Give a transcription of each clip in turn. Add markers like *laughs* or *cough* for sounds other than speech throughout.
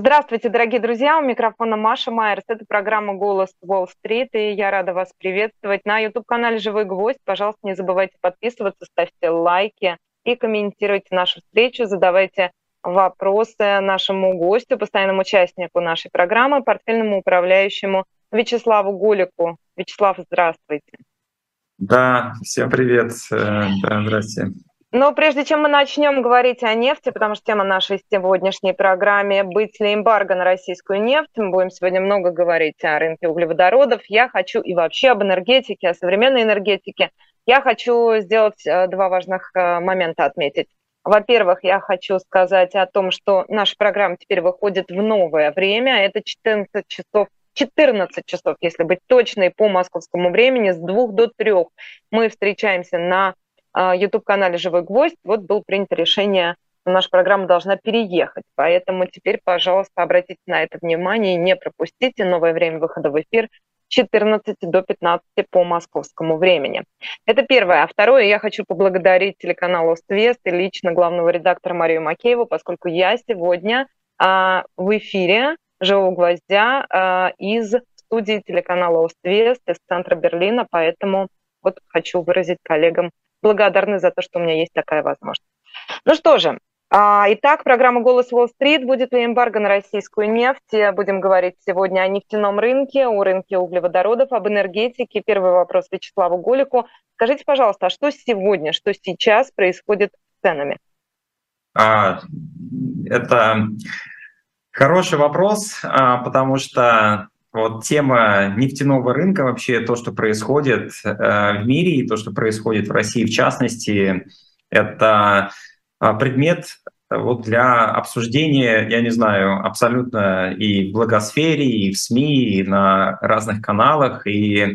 Здравствуйте, дорогие друзья. У микрофона Маша Майерс. Это программа «Голос Уолл-стрит», и я рада вас приветствовать на YouTube-канале «Живой гвоздь». Пожалуйста, не забывайте подписываться, ставьте лайки и комментируйте нашу встречу, задавайте вопросы нашему гостю, постоянному участнику нашей программы, портфельному управляющему Вячеславу Голику. Вячеслав, здравствуйте. Да, всем привет. Э, да, здравствуйте. Но прежде чем мы начнем говорить о нефти, потому что тема нашей сегодняшней программы «Быть ли эмбарго на российскую нефть?», мы будем сегодня много говорить о рынке углеводородов. Я хочу и вообще об энергетике, о современной энергетике. Я хочу сделать э, два важных э, момента отметить. Во-первых, я хочу сказать о том, что наша программа теперь выходит в новое время. Это 14 часов 14 часов, если быть точной, по московскому времени, с 2 до 3. Мы встречаемся на YouTube-канале «Живой гвоздь» вот было принято решение, наша программа должна переехать. Поэтому теперь, пожалуйста, обратите на это внимание и не пропустите новое время выхода в эфир 14 до 15 по московскому времени. Это первое. А второе, я хочу поблагодарить телеканал «Оствест» и лично главного редактора Марию Макееву, поскольку я сегодня а, в эфире «Живого гвоздя» а, из студии телеканала «Оствест» из центра Берлина, поэтому вот хочу выразить коллегам благодарны за то, что у меня есть такая возможность. Ну что же, а, Итак, программа «Голос Уолл-стрит». Будет ли эмбарго на российскую нефть? Будем говорить сегодня о нефтяном рынке, о рынке углеводородов, об энергетике. Первый вопрос Вячеславу Голику. Скажите, пожалуйста, а что сегодня, что сейчас происходит с ценами? А, это хороший вопрос, а, потому что вот тема нефтяного рынка, вообще то, что происходит э, в мире и то, что происходит в России в частности, это а, предмет вот для обсуждения, я не знаю, абсолютно и в благосфере, и в СМИ, и на разных каналах, и э,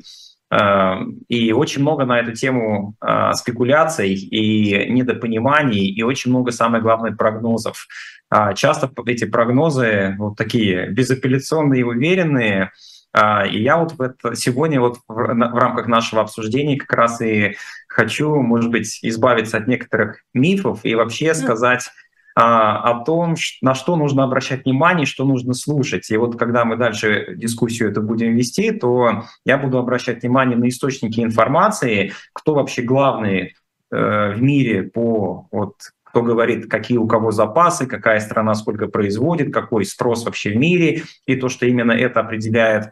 и очень много на эту тему э, спекуляций и недопониманий, и очень много, самое главное, прогнозов. А, часто эти прогнозы вот такие безапелляционные и уверенные, а, и я вот в это, сегодня вот в, в рамках нашего обсуждения как раз и хочу, может быть, избавиться от некоторых мифов и вообще сказать о том, на что нужно обращать внимание, что нужно слушать. И вот когда мы дальше дискуссию это будем вести, то я буду обращать внимание на источники информации, кто вообще главный э, в мире по вот, кто говорит, какие у кого запасы, какая страна сколько производит, какой спрос вообще в мире, и то, что именно это определяет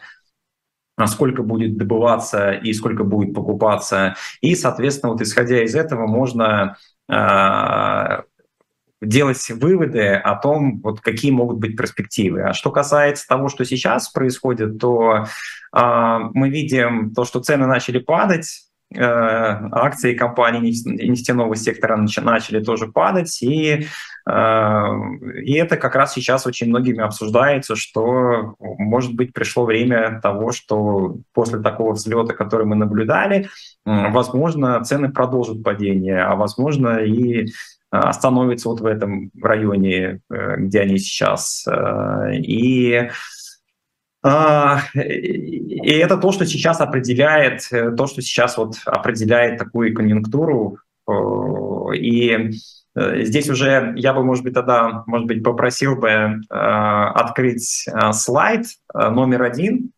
сколько будет добываться и сколько будет покупаться. И, соответственно, вот исходя из этого можно э, делать выводы о том, вот какие могут быть перспективы. А что касается того, что сейчас происходит, то э, мы видим то, что цены начали падать, Э, акции компаний нефтяного сектора начали тоже падать, и, э, и это как раз сейчас очень многими обсуждается, что, может быть, пришло время того, что после такого взлета, который мы наблюдали, возможно, цены продолжат падение, а возможно и остановятся вот в этом районе, э, где они сейчас. И а, и это то, что сейчас определяет, э, то, что сейчас вот определяет такую конъюнктуру. И э, здесь уже я бы, может быть, тогда, может быть, попросил бы э, открыть слайд номер один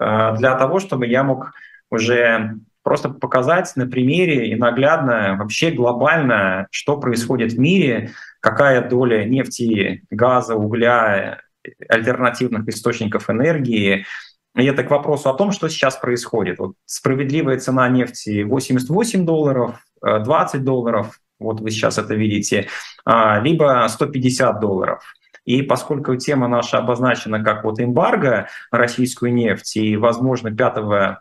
для того, чтобы я мог уже просто показать на примере и наглядно вообще глобально, что происходит в мире, какая доля нефти, газа, угля альтернативных источников энергии. И это к вопросу о том, что сейчас происходит. Вот справедливая цена нефти 88 долларов, 20 э, долларов, вот вы сейчас это видите, а, либо 150 долларов. И поскольку тема наша обозначена как вот эмбарго на российскую нефть, и, возможно, 5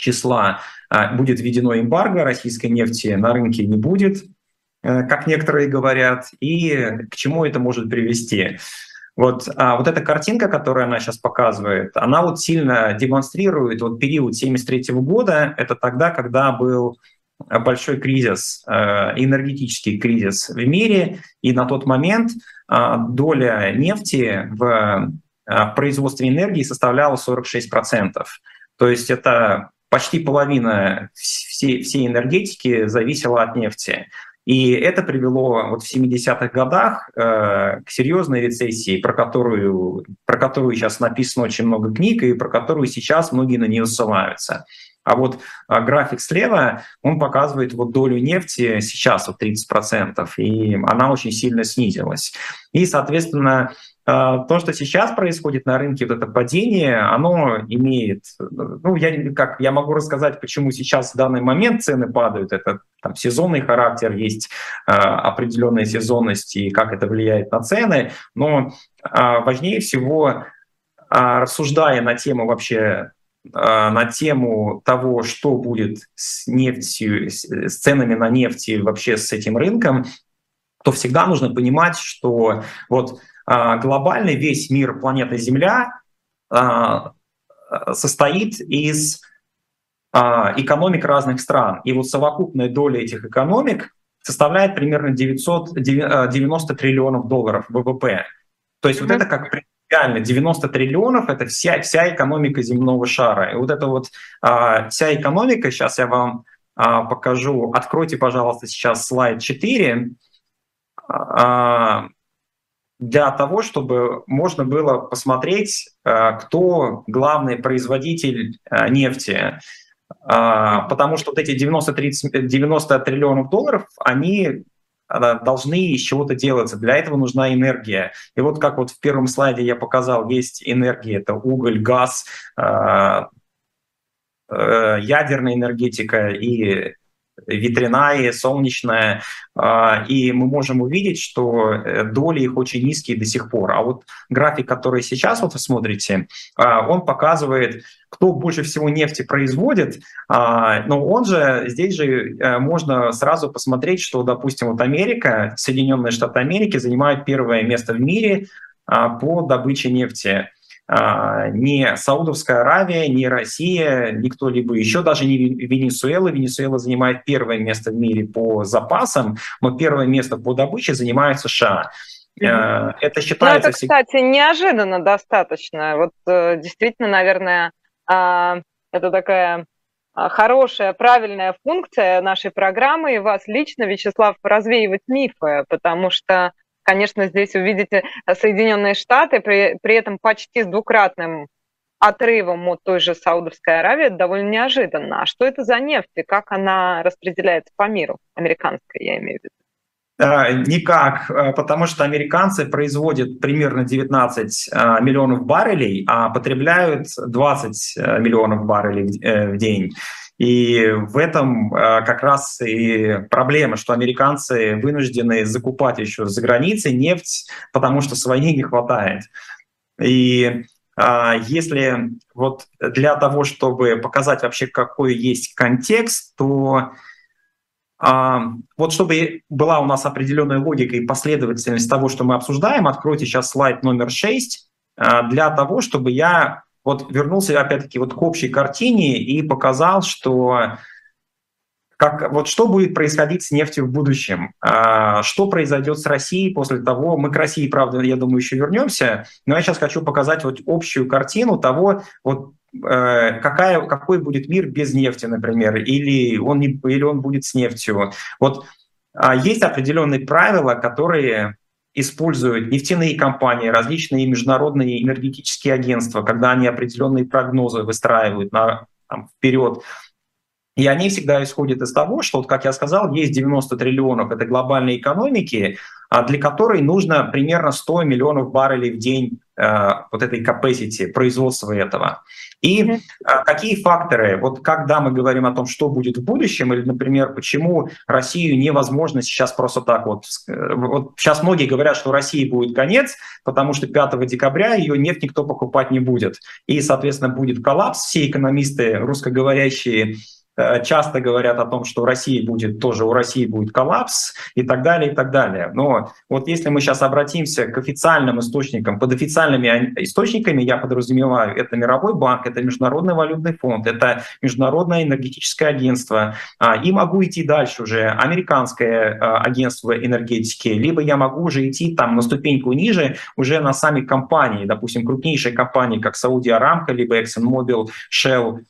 числа а, будет введено эмбарго российской нефти, на рынке не будет, э, как некоторые говорят, и к чему это может привести. Вот, а вот эта картинка, которую она сейчас показывает, она вот сильно демонстрирует вот период 73 года. Это тогда, когда был большой кризис, э, энергетический кризис в мире, и на тот момент э, доля нефти в э, производстве энергии составляла 46%. То есть это почти половина всей, всей энергетики зависела от нефти. И это привело вот в 70-х годах э, к серьезной рецессии, про которую, про которую сейчас написано очень много книг и про которую сейчас многие на нее ссылаются. А вот а, график слева, он показывает вот долю нефти сейчас вот 30%, и она очень сильно снизилась. И, соответственно, то, что сейчас происходит на рынке, вот это падение, оно имеет, ну, я, как, я могу рассказать, почему сейчас в данный момент цены падают, это там сезонный характер, есть э, определенная сезонность и как это влияет на цены, но э, важнее всего, э, рассуждая на тему вообще на тему того, что будет с нефтью, с ценами на нефть и вообще с этим рынком, то всегда нужно понимать, что вот а, глобальный весь мир планеты Земля а, состоит из а, экономик разных стран. И вот совокупная доля этих экономик составляет примерно 990 триллионов долларов ВВП. То есть вот это как реально 90 триллионов – это вся, вся экономика земного шара. И вот это вот вся экономика, сейчас я вам покажу, откройте, пожалуйста, сейчас слайд 4 для того, чтобы можно было посмотреть, э, кто главный производитель э, нефти. А, потому что вот эти 90, 30, 90 триллионов долларов, они э, должны из чего-то делаться. Для этого нужна энергия. И вот как вот в первом слайде я показал, есть энергия, это уголь, газ, ядерная энергетика и ветряная, солнечная, а, и мы можем увидеть, что э, доли их очень низкие до сих пор. А вот график, который сейчас вот вы смотрите, а, он показывает, кто больше всего нефти производит, а, но он же, здесь же э, можно сразу посмотреть, что, допустим, вот Америка, Соединенные Штаты Америки занимают первое место в мире по добыче нефти. А, не Саудовская Аравия, не Россия, никто либо еще, даже не Венесуэла. Венесуэла занимает первое место в мире по запасам, но первое место по добыче занимает США. Mm-hmm. Это считается... Ну, это, кстати, неожиданно достаточно. Вот э, действительно, наверное, а, это такая хорошая, правильная функция нашей программы и вас лично, Вячеслав, развеивать мифы, потому что Конечно, здесь увидите э, Соединенные Штаты, при, при этом почти с двукратным отрывом от той же Саудовской Аравии, довольно неожиданно. А что это за нефть и как она распределяется по миру? Американская, я имею в виду. Никак, э, потому что американцы производят примерно 19 э, миллионов баррелей, а потребляют 20 миллионов баррелей в день. И в этом а, как раз и проблема, что американцы вынуждены закупать еще за границей нефть, потому что своей не хватает. И а, если вот для того, чтобы показать вообще, какой есть контекст, то а, вот чтобы была у нас определенная логика и последовательность того, что мы обсуждаем, откройте сейчас слайд номер 6, для того, чтобы я вот вернулся опять-таки вот к общей картине и показал, что как, вот что будет происходить с нефтью в будущем, а, что произойдет с Россией после того, мы к России, правда, я думаю, еще вернемся, но я сейчас хочу показать вот общую картину того, вот э, какая, какой будет мир без нефти, например, или он, не, или он будет с нефтью. Вот а, есть определенные правила, которые используют нефтяные компании, различные международные энергетические агентства, когда они определенные прогнозы выстраивают на, там, вперед. И они всегда исходят из того, что, вот, как я сказал, есть 90 триллионов этой глобальной экономики, а для которой нужно примерно 100 миллионов баррелей в день вот этой capacity производства этого. И mm-hmm. какие факторы, вот когда мы говорим о том, что будет в будущем, или, например, почему Россию невозможно сейчас просто так вот... Э, вот сейчас многие говорят, что России будет конец, потому что 5 декабря ее нефть никто покупать не будет. И, соответственно, будет коллапс. Все экономисты русскоговорящие Э, часто говорят о том, что у России будет тоже у России будет коллапс и так далее, и так далее. Но вот если мы сейчас обратимся к официальным источникам, под официальными источниками я подразумеваю, это Мировой банк, это Международный валютный фонд, это Международное энергетическое агентство, а, и могу идти дальше уже, Американское а, агентство энергетики, либо я могу уже идти там на ступеньку ниже, уже на сами компании, допустим, крупнейшие компании, как Saudi Aramco, либо ExxonMobil, Shell,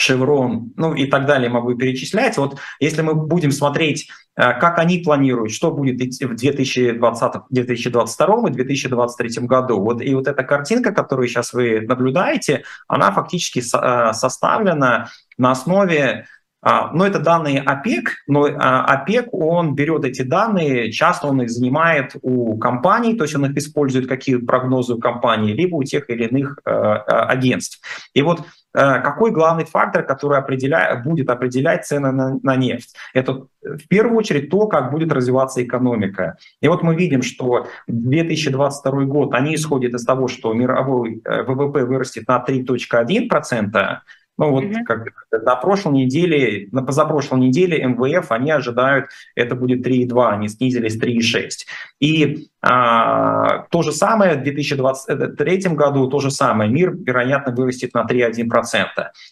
Chevron, ну и так далее могу перечислять. Вот если мы будем смотреть, э, как они планируют, что будет в 2020, 2022 и 2023 году, вот, и вот эта картинка, которую сейчас вы наблюдаете, она фактически э, составлена на основе а, но это данные ОПЕК, но ОПЕК, он берет эти данные, часто он их занимает у компаний, то есть он их использует, какие прогнозы у компаний, либо у тех или иных э, агентств. И вот э, какой главный фактор, который определяет, будет определять цены на, на нефть? Это в первую очередь то, как будет развиваться экономика. И вот мы видим, что 2022 год, они исходят из того, что мировой э, ВВП вырастет на 3.1%, ну вот mm-hmm. как на прошлой неделе, на позапрошлой неделе МВФ, они ожидают, это будет 3,2, они снизились 3,6. И а, то же самое в 2023 году, то же самое, мир, вероятно, вырастет на 3,1%.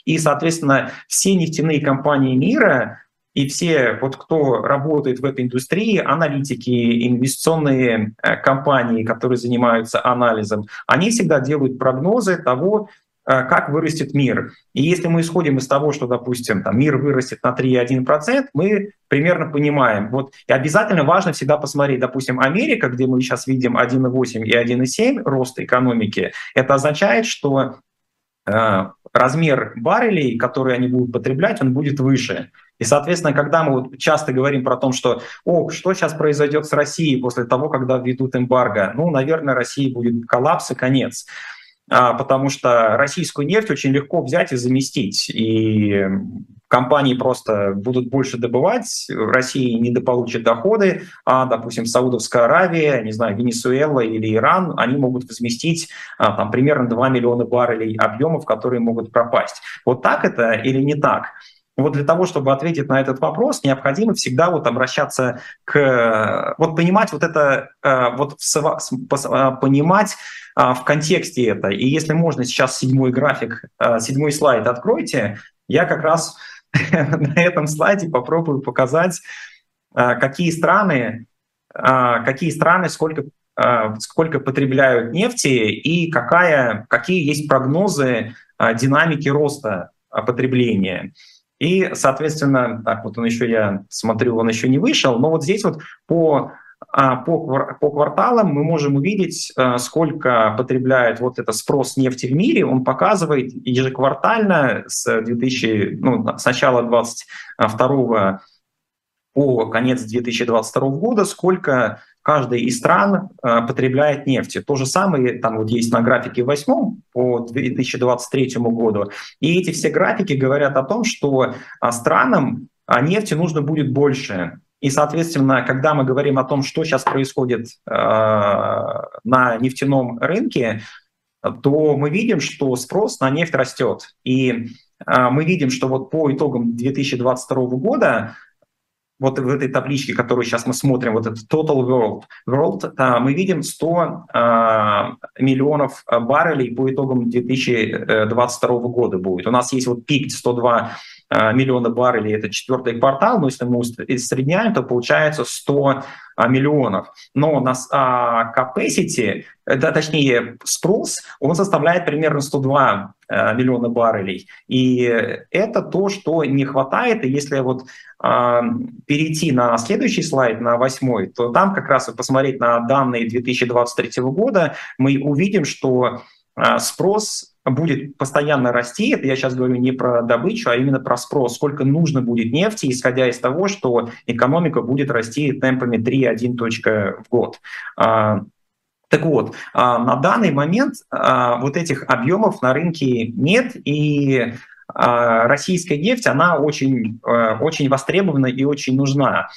И, соответственно, все нефтяные компании мира, и все, вот кто работает в этой индустрии, аналитики, инвестиционные э, компании, которые занимаются анализом, они всегда делают прогнозы того, Э, как вырастет мир. И если мы исходим из того, что, допустим, там, мир вырастет на 3,1%, мы примерно понимаем. Вот, и обязательно важно всегда посмотреть, допустим, Америка, где мы сейчас видим 1,8 и 1,7 роста экономики, это означает, что э, размер баррелей, которые они будут потреблять, он будет выше. И, соответственно, когда мы вот часто говорим про то, что «О, что сейчас произойдет с Россией после того, когда введут эмбарго?» Ну, наверное, России будет коллапс и конец. А, потому что российскую нефть очень легко взять и заместить. И компании просто будут больше добывать, Россия недополучит доходы, а, допустим, Саудовская Аравия, не знаю, Венесуэла или Иран, они могут возместить а, там, примерно 2 миллиона баррелей объемов, которые могут пропасть. Вот так это или не так? Вот для того, чтобы ответить на этот вопрос, необходимо всегда вот обращаться к... Вот понимать вот это, вот понимать а, в контексте это. И если можно, сейчас седьмой график, седьмой слайд откройте, я как раз *laughs* на этом слайде попробую показать, какие страны, какие страны сколько, сколько потребляют нефти и какая, какие есть прогнозы динамики роста потребления. И, соответственно, так вот он еще, я смотрю, он еще не вышел, но вот здесь вот по а по, по кварталам мы можем увидеть, э, сколько потребляет вот это спрос нефти в мире. Он показывает ежеквартально с 2000, ну, с начала 2022 по конец 2022 года, сколько каждая из стран э, потребляет нефти. То же самое там вот есть на графике 8 по 2023 году. И эти все графики говорят о том, что а, странам а, нефти нужно будет больше. И, соответственно, когда мы говорим о том, что сейчас происходит э, на нефтяном рынке, то мы видим, что спрос на нефть растет. И э, мы видим, что вот по итогам 2022 года вот в этой табличке, которую сейчас мы смотрим, вот этот Total World, World э, мы видим 100 э, миллионов баррелей по итогам 2022 года будет. У нас есть вот пик 102 Э, миллиона баррелей, это четвертый квартал, но если мы средняем, то получается 100 а, миллионов. Но на а, capacity, да, точнее спрос, он составляет примерно 102 э, миллиона баррелей. И это то, что не хватает. И если вот а, перейти на следующий слайд, на восьмой, то там как раз посмотреть на данные 2023 года, мы увидим, что спрос будет постоянно расти, это я сейчас говорю не про добычу, а именно про спрос, сколько нужно будет нефти, исходя из того, что экономика будет расти темпами 3,1 точка в год. А, так вот, а, на данный момент а, вот этих объемов на рынке нет, и российская нефть, она очень, очень востребована и очень нужна.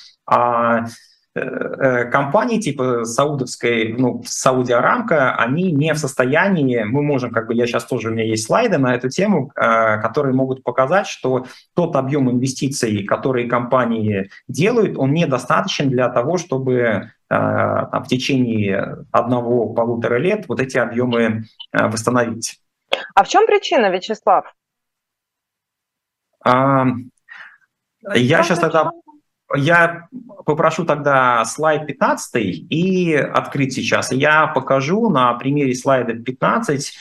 Э, э, компании типа саудовской, ну, Сауди Арамка, они не в состоянии, мы можем, как бы я сейчас тоже, у меня есть слайды на эту тему, э, которые могут показать, что тот объем инвестиций, которые компании делают, он недостаточен для того, чтобы там, в течение одного-полутора лет вот эти объемы восстановить. А в чем причина, Вячеслав? А, я сейчас тогда я попрошу тогда слайд 15 и открыть сейчас. Я покажу на примере слайда 15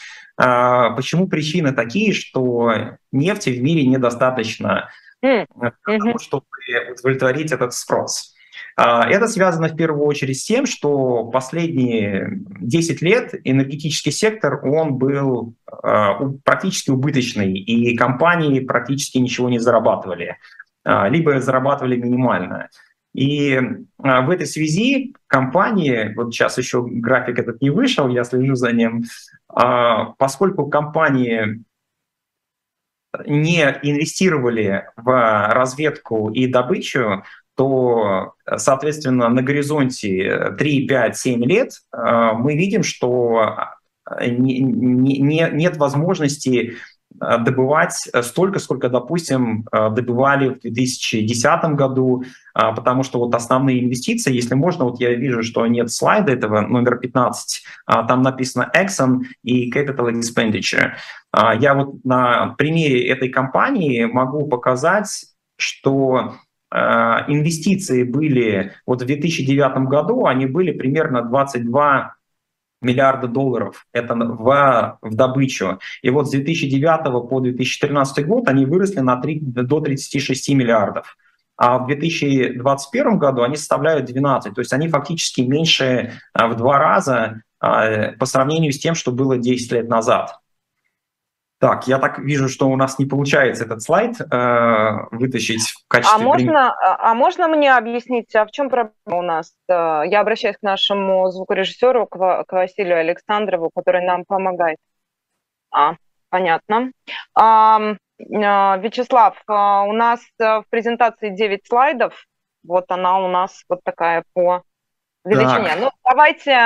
почему причины такие, что нефти в мире недостаточно mm. для того, чтобы удовлетворить этот спрос. Это связано в первую очередь с тем, что последние 10 лет энергетический сектор, он был практически убыточный, и компании практически ничего не зарабатывали, либо зарабатывали минимально. И а, в этой связи компании, вот сейчас еще график этот не вышел, я слежу за ним, а, поскольку компании не инвестировали в разведку и добычу, то, соответственно, на горизонте 3, 5, 7 лет а, мы видим, что нет возможности добывать э, столько, сколько, допустим, э, добывали в 2010 году, потому что вот основные инвестиции, если можно, вот я вижу, что нет слайда этого, номер 15, там написано Exxon и Capital Expenditure. Я вот на примере этой компании могу показать, что инвестиции были вот в 2009 году, они были примерно 22 миллиарда долларов это в, в добычу. И вот с 2009 по 2013 год они выросли на 3, до 36 миллиардов. А в 2021 году они составляют 12, то есть они фактически меньше а, в два раза а, по сравнению с тем, что было 10 лет назад. Так, я так вижу, что у нас не получается этот слайд э, вытащить в качестве... А можно, а, а можно мне объяснить, а в чем проблема у нас? Э, я обращаюсь к нашему звукорежиссеру, к, к Василию Александрову, который нам помогает. А, понятно. А, Вячеслав, а, у нас в презентации 9 слайдов. Вот она у нас вот такая по величине. Так. Ну, давайте,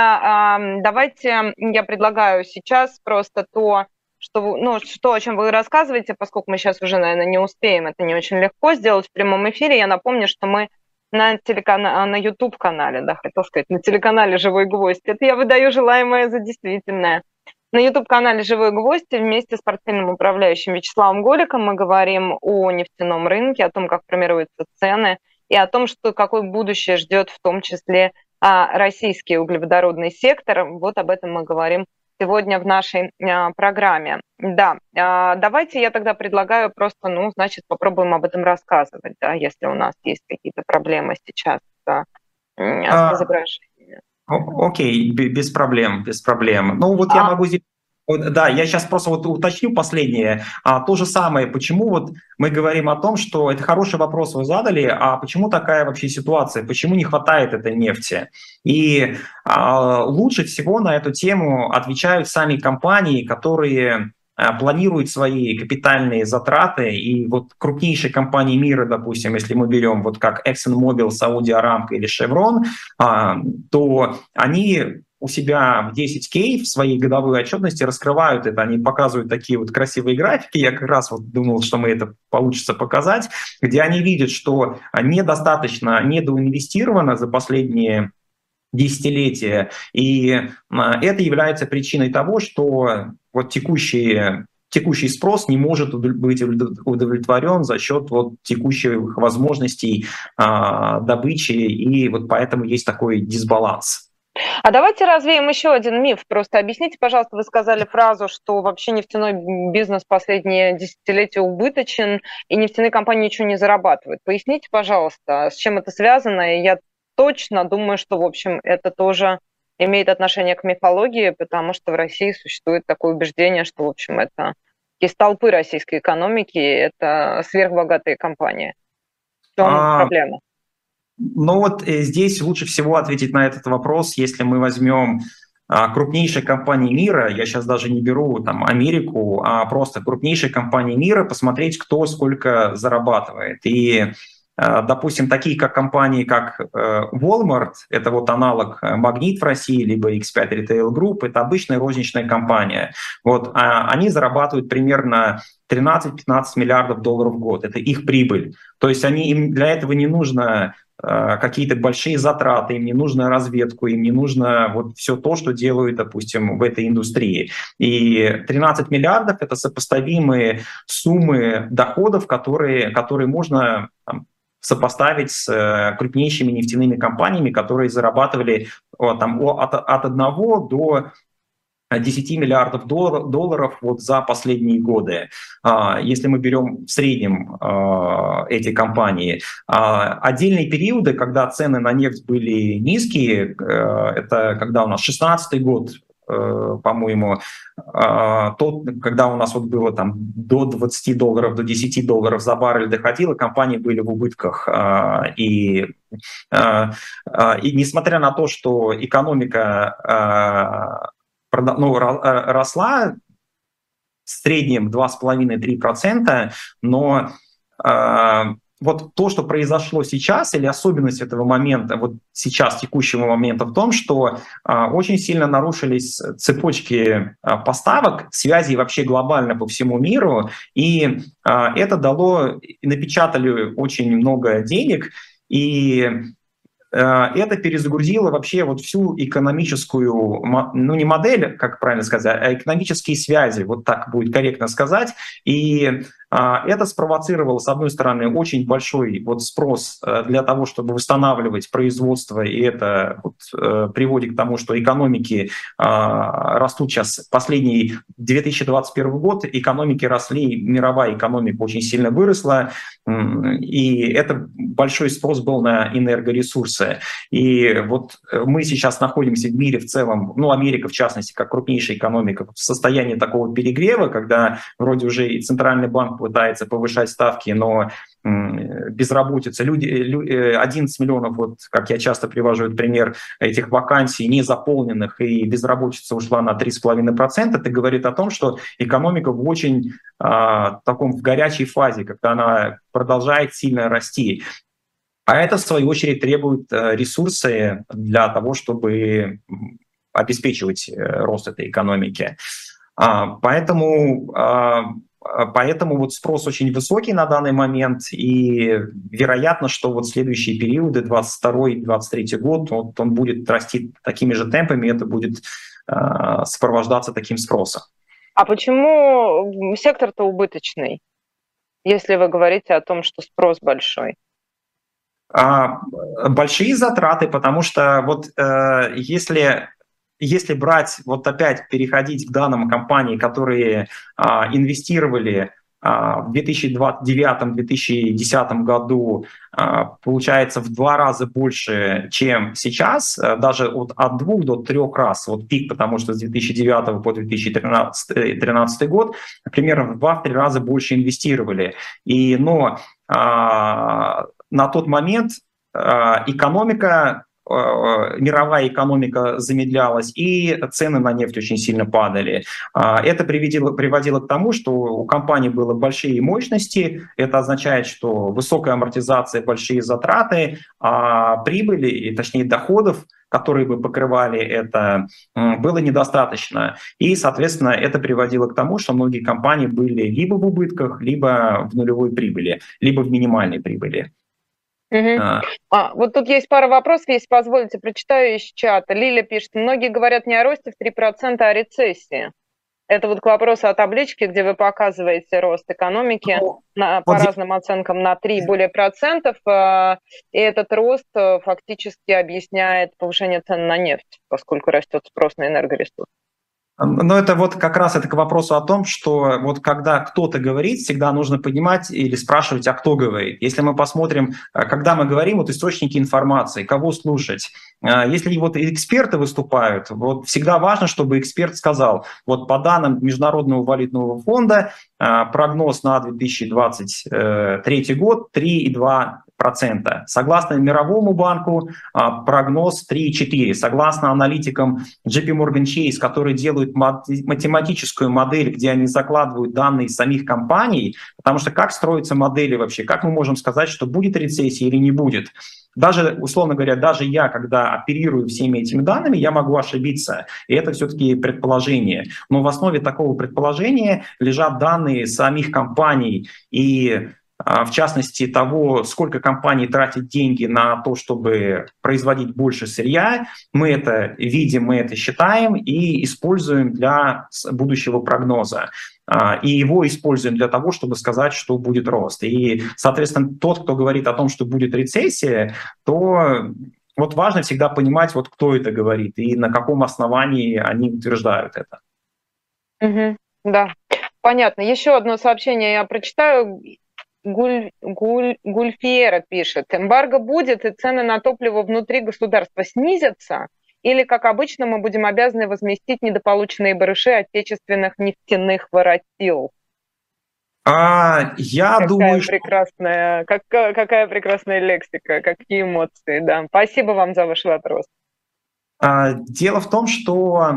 давайте я предлагаю сейчас просто то, что, ну, что, о чем вы рассказываете, поскольку мы сейчас уже, наверное, не успеем, это не очень легко сделать в прямом эфире. Я напомню, что мы на, телекана... на YouTube-канале, да, хотел сказать, на телеканале «Живой гвоздь». Это я выдаю желаемое за действительное. На YouTube-канале «Живой гвоздь» вместе с портфельным управляющим Вячеславом Голиком мы говорим о нефтяном рынке, о том, как формируются цены и о том, что какое будущее ждет в том числе а, российский углеводородный сектор. Вот об этом мы говорим сегодня в нашей а, программе. Да, а, давайте я тогда предлагаю просто, ну, значит, попробуем об этом рассказывать, да, если у нас есть какие-то проблемы сейчас да, с а, изображением. Окей, без проблем, без проблем. Ну вот а, я могу здесь да, я сейчас просто вот уточню последнее. А, то же самое, почему вот мы говорим о том, что это хороший вопрос вы задали, а почему такая вообще ситуация, почему не хватает этой нефти? И а, лучше всего на эту тему отвечают сами компании, которые а, планируют свои капитальные затраты, и вот крупнейшие компании мира, допустим, если мы берем вот как ExxonMobil, Saudi Aramco или Chevron, а, то они у себя в 10К в своей годовой отчетности раскрывают это, они показывают такие вот красивые графики, я как раз вот думал, что мы это получится показать, где они видят, что недостаточно недоинвестировано за последние десятилетия, и а, это является причиной того, что вот текущие текущий спрос не может быть удовлетворен за счет вот текущих возможностей а, добычи, и вот поэтому есть такой дисбаланс. А давайте развеем еще один миф. Просто объясните, пожалуйста, вы сказали фразу, что вообще нефтяной бизнес последние десятилетия убыточен, и нефтяные компании ничего не зарабатывают. Поясните, пожалуйста, с чем это связано? И я точно думаю, что, в общем, это тоже имеет отношение к мифологии, потому что в России существует такое убеждение, что, в общем, это из столпы российской экономики, это сверхбогатые компании. В чем а... проблема? Ну вот э, здесь лучше всего ответить на этот вопрос, если мы возьмем а, крупнейшие компании мира, я сейчас даже не беру там Америку, а просто крупнейшие компании мира, посмотреть, кто сколько зарабатывает. И а, допустим, такие как компании, как э, Walmart, это вот аналог э, Магнит в России, либо X5 Retail Group, это обычная розничная компания. Вот, а они зарабатывают примерно 13-15 миллиардов долларов в год. Это их прибыль. То есть они, им для этого не нужно Э, какие-то большие затраты, им не нужно разведку, им не нужно вот все то, что делают, допустим, в этой индустрии. И 13 миллиардов — это сопоставимые суммы доходов, которые, которые можно там, сопоставить с э, крупнейшими нефтяными компаниями, которые зарабатывали там, от, от 1 до 10 миллиардов долларов вот за последние годы. А, если мы берем в среднем а, эти компании. А, отдельные периоды, когда цены на нефть были низкие, э, это когда у нас 16 год, э, по-моему, тот, когда у нас вот было там до 20 долларов, до 10 долларов за баррель доходило, компании были в убытках. И, и несмотря на то, что экономика ну, э, росла в среднем 2,5-3%, но э, вот то, что произошло сейчас, или особенность этого момента, вот сейчас, текущего момента в том, что э, очень сильно нарушились цепочки э, поставок, связи вообще глобально по всему миру, и э, это дало, напечатали очень много денег, и это перезагрузило вообще вот всю экономическую, ну не модель, как правильно сказать, а экономические связи, вот так будет корректно сказать. И это спровоцировало, с одной стороны, очень большой вот спрос э, для того, чтобы восстанавливать производство, и это вот э, приводит к тому, что экономики а, растут сейчас. Последний 2021 год экономики росли, мировая экономика очень сильно выросла, и это большой спрос был на энергоресурсы. И вот э, мы сейчас находимся в мире в целом, ну, Америка в частности, как крупнейшая экономика, в состоянии такого перегрева, когда вроде уже и Центральный банк пытается повышать ставки, но безработица. Люди, 11 миллионов, вот как я часто привожу этот пример, этих вакансий незаполненных, и безработица ушла на 3,5%, это говорит о том, что экономика в очень а, таком в горячей фазе, когда она продолжает сильно расти. А это, в свою очередь, требует э, ресурсы для того, чтобы обеспечивать э, рост этой экономики. А, поэтому а, поэтому вот спрос очень высокий на данный момент, и вероятно, что вот следующие периоды, 22-23 год, вот он будет расти такими же темпами, это будет э, сопровождаться таким спросом. А почему сектор-то убыточный, если вы говорите о том, что спрос большой? А, большие затраты, потому что вот э, если если брать, вот опять переходить к данным компаний, которые а, инвестировали а, в 2009-2010 году, а, получается в два раза больше, чем сейчас, а, даже от, от двух до трех раз, вот пик, потому что с 2009 по 2013 год примерно в два-три раза больше инвестировали. И, но а, на тот момент а, экономика Э, мировая экономика замедлялась, и цены на нефть очень сильно падали. А, это приводило, приводило к тому, что у компании было большие мощности, это означает, что высокая амортизация, большие затраты, а прибыли, точнее доходов, которые бы покрывали это, было недостаточно. И, соответственно, это приводило к тому, что многие компании были либо в убытках, либо в нулевой прибыли, либо в минимальной прибыли. Угу. А. А, вот тут есть пара вопросов, если позволите, прочитаю из чата. Лиля пишет, многие говорят не о росте в 3%, а о рецессии. Это вот к вопросу о табличке, где вы показываете рост экономики ну, на, по вот разным оценкам на 3 более процентов. А, и этот рост э, фактически объясняет повышение цен на нефть, поскольку растет спрос на энергоресурсы. Но это вот как раз это к вопросу о том, что вот когда кто-то говорит, всегда нужно понимать или спрашивать, а кто говорит. Если мы посмотрим, э, когда мы говорим, вот источники информации, кого слушать. Э, если вот эксперты выступают, вот всегда важно, чтобы эксперт сказал, вот по данным Международного валютного фонда э, прогноз на 2023 год 3,2 процента. Согласно Мировому банку а, прогноз 3,4. Согласно аналитикам JP Morgan Chase, которые делают математическую модель, где они закладывают данные самих компаний, потому что как строятся модели вообще, как мы можем сказать, что будет рецессия или не будет. Даже, условно говоря, даже я, когда оперирую всеми этими данными, я могу ошибиться. И это все-таки предположение. Но в основе такого предположения лежат данные самих компаний и в частности того, сколько компаний тратит деньги на то, чтобы производить больше сырья. Мы это видим, мы это считаем и используем для будущего прогноза. А, и его используем для того, чтобы сказать, что будет рост. И, соответственно, тот, кто говорит о том, что будет рецессия, то вот важно всегда понимать, вот кто это говорит и на каком основании они утверждают это. Угу, да, понятно. Еще одно сообщение я прочитаю. Гуль, Гуль, Гульфиера пишет, эмбарго будет и цены на топливо внутри государства снизятся, или, как обычно, мы будем обязаны возместить недополученные барыши отечественных нефтяных воротил? А, я какая думаю, прекрасная, что... как, какая прекрасная лексика, какие эмоции, да. Спасибо вам за ваш вопрос. А, дело в том, что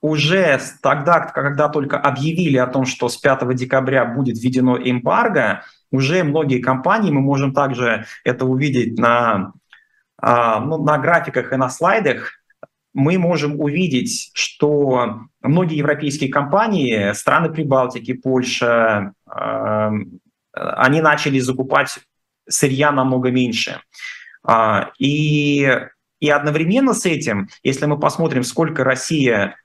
уже тогда, когда только объявили о том, что с 5 декабря будет введено эмбарго, уже многие компании, мы можем также это увидеть на, а, ну, на графиках и на слайдах, мы можем увидеть, что многие европейские компании, страны Прибалтики, Польша, а, они начали закупать сырья намного меньше. А, и, и одновременно с этим, если мы посмотрим, сколько Россия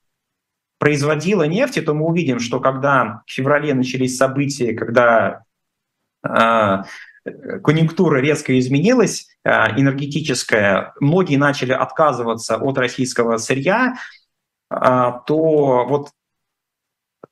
производила нефти, то мы увидим, что когда в феврале начались события, когда конъюнктура резко изменилась, э, энергетическая, многие начали отказываться от российского сырья, э, то вот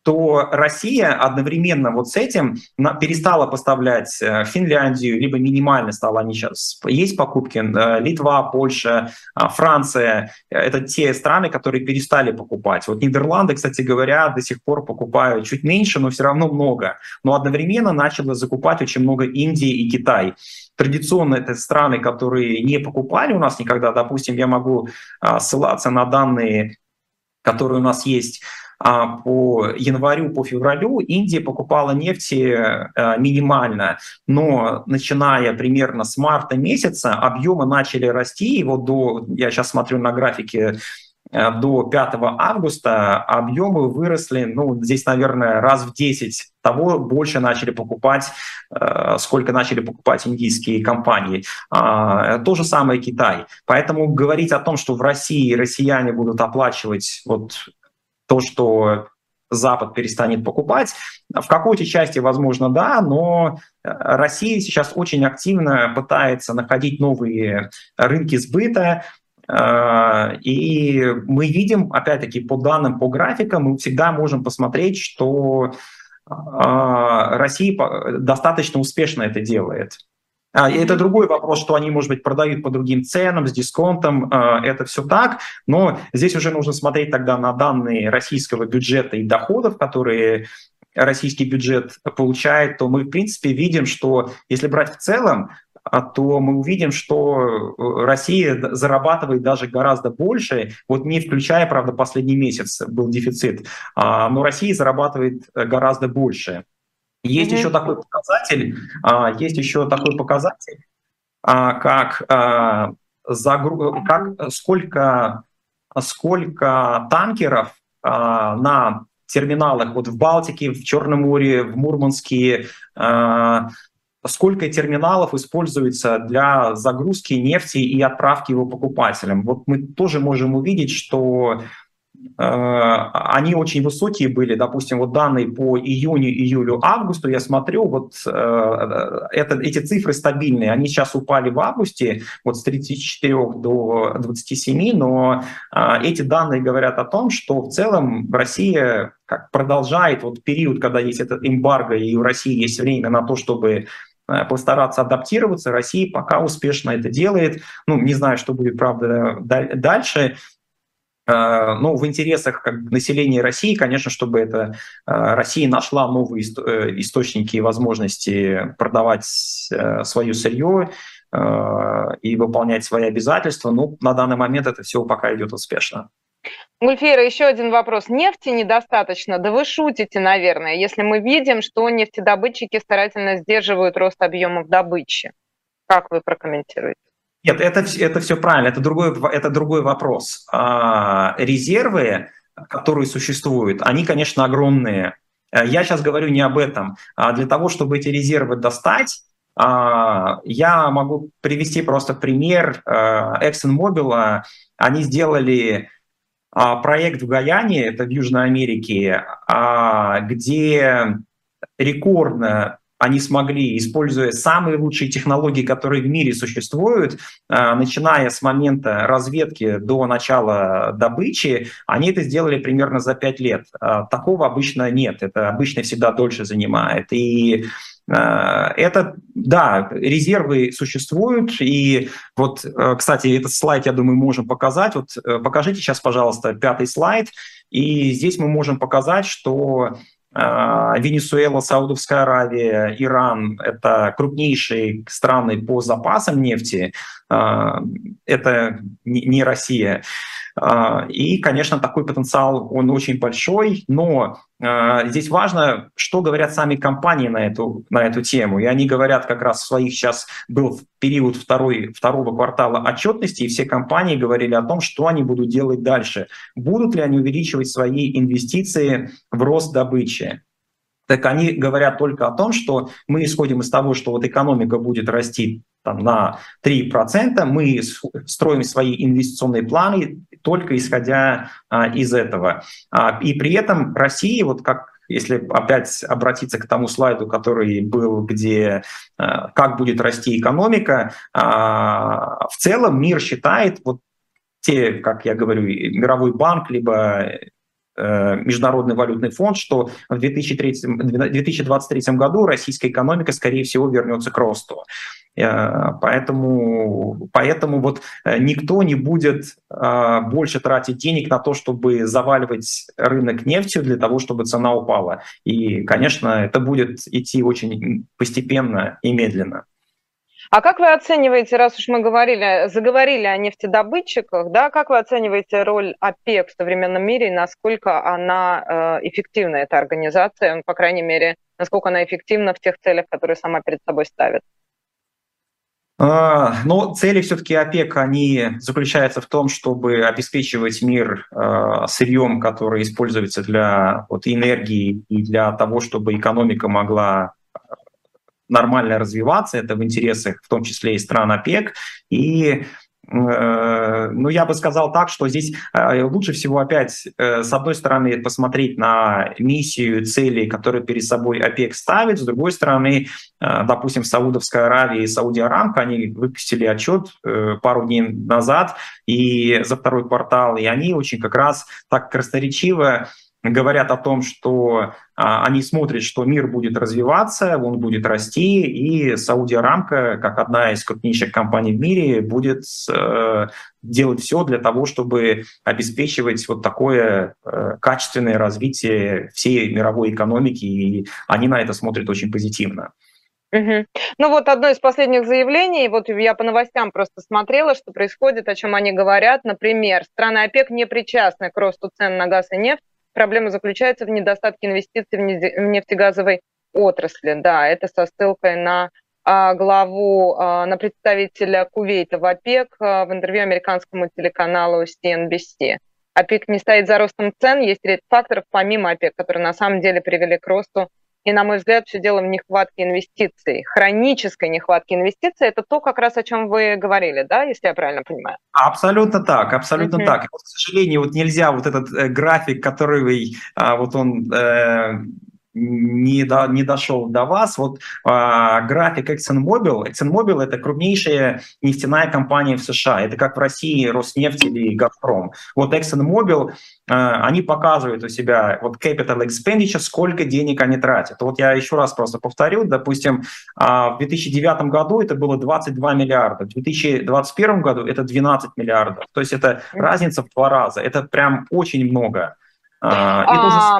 то Россия одновременно вот с этим перестала поставлять э, Финляндию, либо минимально стала они сейчас. Есть покупки э, Литва, Польша, э, Франция. Это те страны, которые перестали покупать. Вот Нидерланды, кстати говоря, до сих пор покупают чуть меньше, но все равно много. Но одновременно начало закупать очень много Индии и Китай традиционно это страны, которые не покупали у нас никогда. Допустим, я могу ссылаться на данные, которые у нас есть а по январю, по февралю Индия покупала нефти э, минимально, но начиная примерно с марта месяца объемы начали расти, и вот до, я сейчас смотрю на графике, э, до 5 августа объемы выросли, ну, здесь, наверное, раз в 10 того больше начали покупать, э, сколько начали покупать индийские компании. А, то же самое Китай. Поэтому говорить о том, что в России россияне будут оплачивать вот то, что Запад перестанет покупать. В какой-то части, возможно, да, но э, Россия сейчас очень активно пытается находить новые рынки сбыта, э, и мы видим, опять-таки, по данным, по графикам, мы всегда можем посмотреть, что э, Россия достаточно успешно это делает. А, и это другой вопрос, что они, может быть, продают по другим ценам, с дисконтом, а, это все так, но здесь уже нужно смотреть тогда на данные российского бюджета и доходов, которые российский бюджет получает, то мы, в принципе, видим, что если брать в целом, а, то мы увидим, что э, Россия зарабатывает даже гораздо больше, вот не включая, правда, последний месяц был дефицит, но Россия зарабатывает э, гораздо больше. Есть mm-hmm. еще такой показатель, а, есть еще такой показатель, а, как, а, загру... как сколько, сколько танкеров на терминалах вот в Балтике, в Черном море, в Мурманске, сколько терминалов используется для загрузки нефти и отправки его покупателям. Вот мы тоже можем увидеть, что они очень высокие были, допустим, вот данные по июню, июлю, августу, я смотрю, вот э, это, эти цифры стабильные, они сейчас упали в августе, вот с 34 до 27, но э, эти данные говорят о том, что в целом Россия как продолжает вот период, когда есть этот эмбарго, и у России есть время на то, чтобы постараться адаптироваться. Россия пока успешно это делает. Ну, не знаю, что будет, правда, дальше. Э, ну, в интересах как населения России, конечно, чтобы это э, Россия нашла новые э, источники и возможности продавать свое сырье и выполнять свои обязательства. Ну, на данный момент это все пока идет успешно. Гульфира, еще один вопрос. Нефти недостаточно? Да вы шутите, наверное, если мы видим, что нефтедобытчики старательно сдерживают рост объемов добычи. Как вы прокомментируете? Нет, это, это все правильно, это другой, это другой вопрос. А, резервы, которые существуют, они, конечно, огромные. Э, я сейчас говорю не об этом. А для того, чтобы эти резервы достать, а, я могу привести просто пример а, ExxonMobil. Они сделали проект в Гаяне, это в Южной Америке, где рекордно они смогли, используя самые лучшие технологии, которые в мире существуют, э, начиная с момента разведки до начала добычи, они это сделали примерно за пять лет. Э, такого обычно нет, это обычно всегда дольше занимает. И э, это, да, резервы существуют, и вот, кстати, этот слайд, я думаю, можем показать. Вот покажите сейчас, пожалуйста, пятый слайд, и здесь мы можем показать, что Венесуэла, Саудовская Аравия, Иран – это крупнейшие страны по запасам нефти. А, это не Россия. А, и, конечно, такой потенциал, он очень большой, но а, здесь важно, что говорят сами компании на эту, на эту тему. И они говорят как раз в своих, сейчас был период второй, второго квартала отчетности, и все компании говорили о том, что они будут делать дальше. Будут ли они увеличивать свои инвестиции в рост добычи? так они говорят только о том, что мы исходим из того, что вот экономика будет расти там, на 3%, мы строим свои инвестиционные планы только исходя а, из этого. А, и при этом Россия, вот как если опять обратиться к тому слайду, который был, где а, как будет расти экономика, в целом мир считает вот те, как я говорю, мировой банк, либо Э, Международный валютный фонд, что в 2003, 2023 году российская экономика, скорее всего, вернется к росту. Э, поэтому, поэтому вот э, никто не будет больше тратить денег на то, чтобы заваливать рынок нефтью для того, чтобы цена упала. И, конечно, это будет идти очень постепенно и медленно. А как вы оцениваете, раз уж мы говорили, заговорили о нефтедобытчиках, да, как вы оцениваете роль ОПЕК в современном мире и насколько она э, эффективна, эта организация, по крайней мере, насколько она эффективна в тех целях, которые сама перед собой ставит? А, но цели все-таки ОПЕК, они заключаются в том, чтобы обеспечивать мир э, сырьем, которое используется для вот, энергии и для того, чтобы экономика могла нормально развиваться, это в интересах в том числе и стран ОПЕК, и ну, я бы сказал так, что здесь э, лучше всего опять, э, с одной стороны, посмотреть на миссию, цели, которые перед собой ОПЕК ставит, с другой стороны, допустим, Саудовская Аравия и Сауди Арамка, они выпустили отчет пару дней назад и за второй квартал, и они очень как раз так красноречиво говорят о том, что а, они смотрят, что мир будет развиваться, он будет расти, и Сауди Арамка, как одна из крупнейших компаний в мире, будет э, делать все для того, чтобы обеспечивать вот такое э, качественное развитие всей мировой экономики, и они на это смотрят очень позитивно. Угу. Ну вот одно из последних заявлений, вот я по новостям просто смотрела, что происходит, о чем они говорят. Например, страны ОПЕК не причастны к росту цен на газ и нефть, Проблема заключается в недостатке инвестиций в нефтегазовой отрасли. Да, это со ссылкой на а, главу, а, на представителя Кувейта в ОПЕК а, в интервью американскому телеканалу CNBC. ОПЕК не стоит за ростом цен, есть ряд факторов помимо ОПЕК, которые на самом деле привели к росту и, на мой взгляд, все дело в нехватке инвестиций. Хронической нехватке инвестиций – это то, как раз о чем вы говорили, да, если я правильно понимаю? Абсолютно так, абсолютно uh-huh. так. Вот, к сожалению, вот нельзя вот этот э, график, который а, вот он э, не, до, не дошел до вас. Вот а, график ExxonMobil. ExxonMobil – это крупнейшая нефтяная компания в США. Это как в России Роснефть или Газпром. Вот ExxonMobil, а, они показывают у себя вот capital expenditure, сколько денег они тратят. Вот я еще раз просто повторю. Допустим, а, в 2009 году это было 22 миллиарда, в 2021 году это 12 миллиардов. То есть это разница в два раза. Это прям очень много. А, а,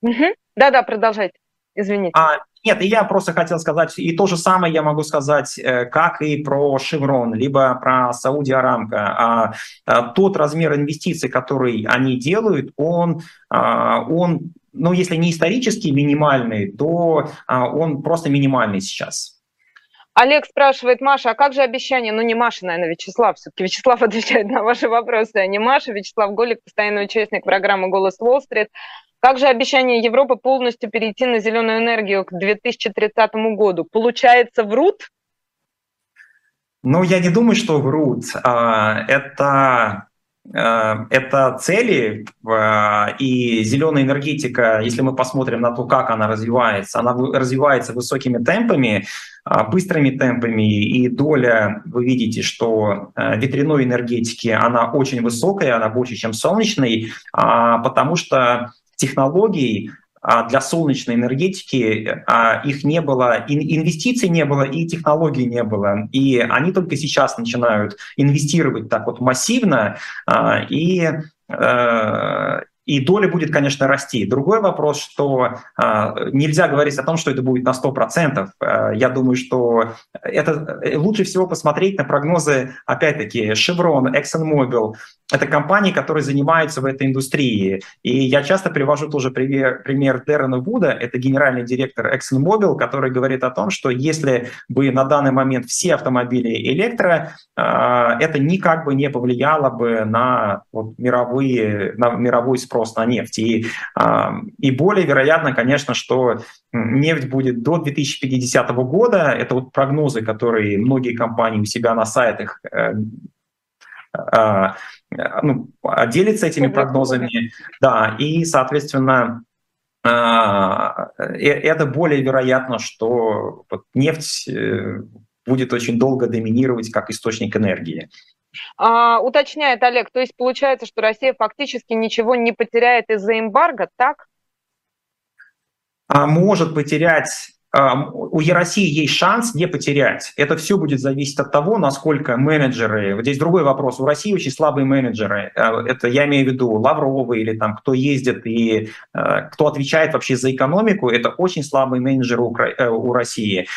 угу. Да-да, продолжайте. Извините. А, нет, я просто хотел сказать, и то же самое я могу сказать, э, как и про Шеврон, либо про Сауди Арамка. А, а, тот размер инвестиций, который они делают, он, а, он, ну, если не исторически минимальный, то он просто минимальный сейчас. Олег спрашивает, Маша, а как же обещание? Ну, не Маша, наверное, Вячеслав. Все-таки Вячеслав *laughs* отвечает на ваши вопросы, а не Маша. Вячеслав Голик, постоянный участник программы «Голос Уолл-стрит». Как же обещание Европы полностью перейти на зеленую энергию к 2030 году? Получается, врут? Ну, я не думаю, что врут. А, это это цели и зеленая энергетика, если мы посмотрим на то, как она развивается, она развивается высокими темпами, быстрыми темпами, и доля, вы видите, что ветряной энергетики, она очень высокая, она больше, чем солнечной, потому что технологий а для солнечной энергетики а, их не было, инвестиций не было и технологий не было. И они только сейчас начинают инвестировать так вот массивно. А, и э, и доля будет, конечно, расти. Другой вопрос, что э, нельзя говорить о том, что это будет на 100%. Э, я думаю, что это лучше всего посмотреть на прогнозы, опять-таки, Chevron, ExxonMobil. Это компании, которые занимаются в этой индустрии. И я часто привожу тоже пример, пример Дэрона Вуда, это генеральный директор ExxonMobil, который говорит о том, что если бы на данный момент все автомобили электро, э, это никак бы не повлияло бы на вот, мировые, на мировой спрос спрос на нефть. И, а, и более вероятно, конечно, что нефть будет до 2050 года. Это вот прогнозы, которые многие компании у себя на сайтах э, а, ну, делятся этими прогнозами. Да, и, соответственно, а, э, это более вероятно, что нефть э, будет очень долго доминировать как источник энергии. А, уточняет Олег, то есть получается, что Россия фактически ничего не потеряет из-за эмбарго, так? А может потерять а, у России есть шанс не потерять. Это все будет зависеть от того, насколько менеджеры... Вот здесь другой вопрос. У России очень слабые менеджеры. А, это я имею в виду Лавровы или там кто ездит и а, кто отвечает вообще за экономику. Это очень слабые менеджеры у э, России.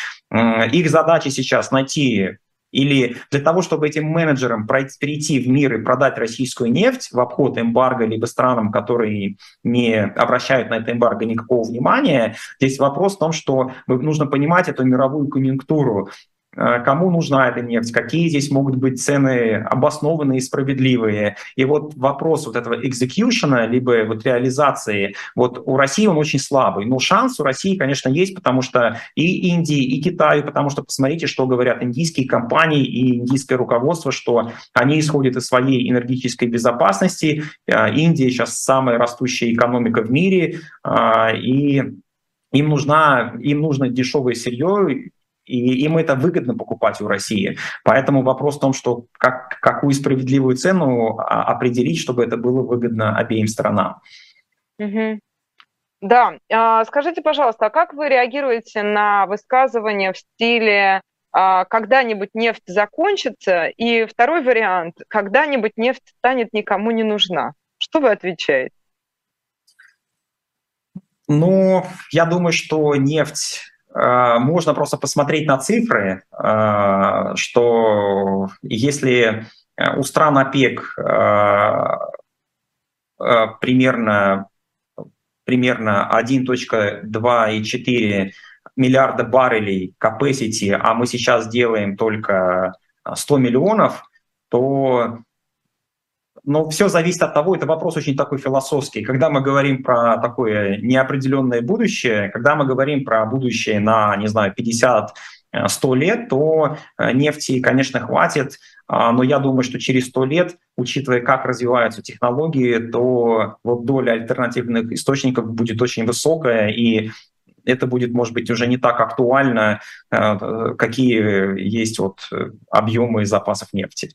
Их задача сейчас найти или для того, чтобы этим менеджерам перейти в мир и продать российскую нефть в обход эмбарго либо странам, которые не обращают на это эмбарго никакого внимания, здесь вопрос в том, что нужно понимать эту мировую конъюнктуру. Э, кому нужна эта нефть, какие здесь могут быть цены обоснованные и справедливые. И вот вопрос вот этого экзекьюшена, либо вот реализации, вот у России он очень слабый. Но шанс у России, конечно, есть, потому что и Индии, и Китаю, потому что посмотрите, что говорят индийские компании и индийское руководство, что они исходят из своей энергетической безопасности. Э, Индия сейчас самая растущая экономика в мире, э, и им нужна, им нужно дешевое сырье, и им это выгодно покупать у России. Поэтому вопрос в том, что как, какую справедливую цену а, определить, чтобы это было выгодно обеим сторонам. Угу. Да, а, скажите, пожалуйста, а как вы реагируете на высказывания в стиле а, «когда-нибудь нефть закончится» и второй вариант «когда-нибудь нефть станет никому не нужна»? Что вы отвечаете? Ну, я думаю, что нефть можно просто посмотреть на цифры, э, что если у стран ОПЕК э, примерно, примерно 1.2,4 миллиарда баррелей capacity, а мы сейчас делаем только 100 миллионов, то но все зависит от того, это вопрос очень такой философский. Когда мы говорим про такое неопределенное будущее, когда мы говорим про будущее на, не знаю, 50 100 лет, то э, нефти, конечно, хватит, а, но я думаю, что через 100 лет, учитывая, как развиваются технологии, то вот доля альтернативных источников будет очень высокая, и это будет, может быть, уже не так актуально, э, какие есть вот э, объемы запасов нефти.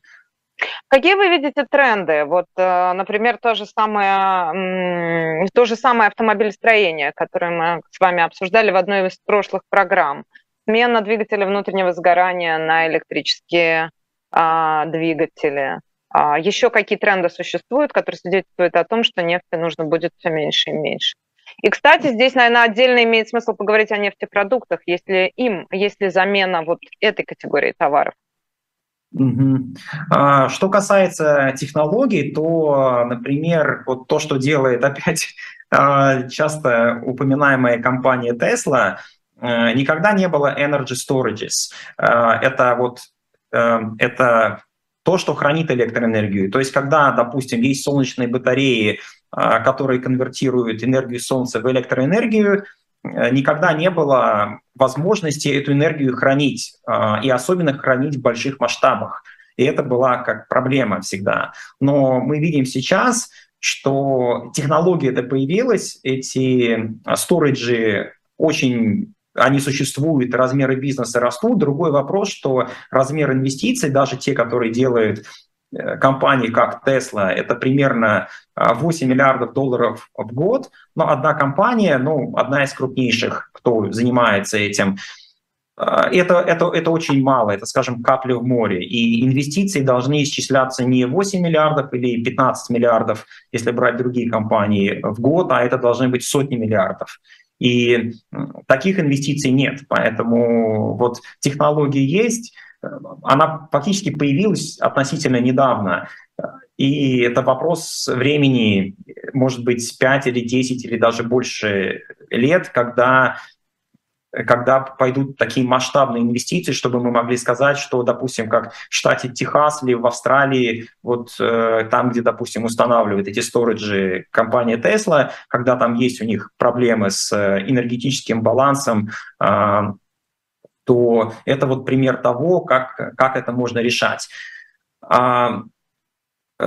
Какие вы видите тренды? Вот, э, например, то же самое, то же самое автомобилестроение, которое мы с вами обсуждали в одной из прошлых программ. Смена двигателя внутреннего сгорания на электрические а, двигатели. А, еще какие тренды существуют, которые свидетельствуют о том, что нефти нужно будет все меньше и меньше? И, кстати, здесь, наверное, отдельно имеет смысл поговорить о нефтепродуктах, если им, если замена вот этой категории товаров. Угу. Что касается технологий, то, например, вот то, что делает *laughs* опять а, часто упоминаемая компания Tesla, э, никогда не было energy storages. А, это вот э, это то, что хранит электроэнергию. То есть, когда, допустим, есть солнечные батареи, которые конвертируют энергию солнца в электроэнергию, никогда не было возможности эту энергию хранить, а, и особенно хранить в больших масштабах. и это была как проблема всегда. Но мы видим сейчас, что технология это появилась, эти сториджи очень они существуют, размеры бизнеса растут. Другой вопрос, что размер инвестиций, даже те, которые делают э, компании, как Tesla, это примерно 8 миллиардов долларов в год. Но одна компания, ну, одна из крупнейших, кто занимается этим, а, это, это, это очень мало, это, скажем, капля в море. И инвестиции должны исчисляться не 8 миллиардов или 15 миллиардов, если брать другие компании, в год, а это должны быть сотни миллиардов. И таких инвестиций нет. Поэтому вот технология есть, она фактически появилась относительно недавно. И это вопрос времени, может быть, 5 или 10 или даже больше лет, когда когда пойдут такие масштабные инвестиции, чтобы мы могли сказать, что, допустим, как в штате Техас или в Австралии, вот э, там, где, допустим, устанавливают эти сториджи компания Tesla, когда там есть у них проблемы с э, энергетическим балансом, э, то это вот пример того, как, как это можно решать. А, э,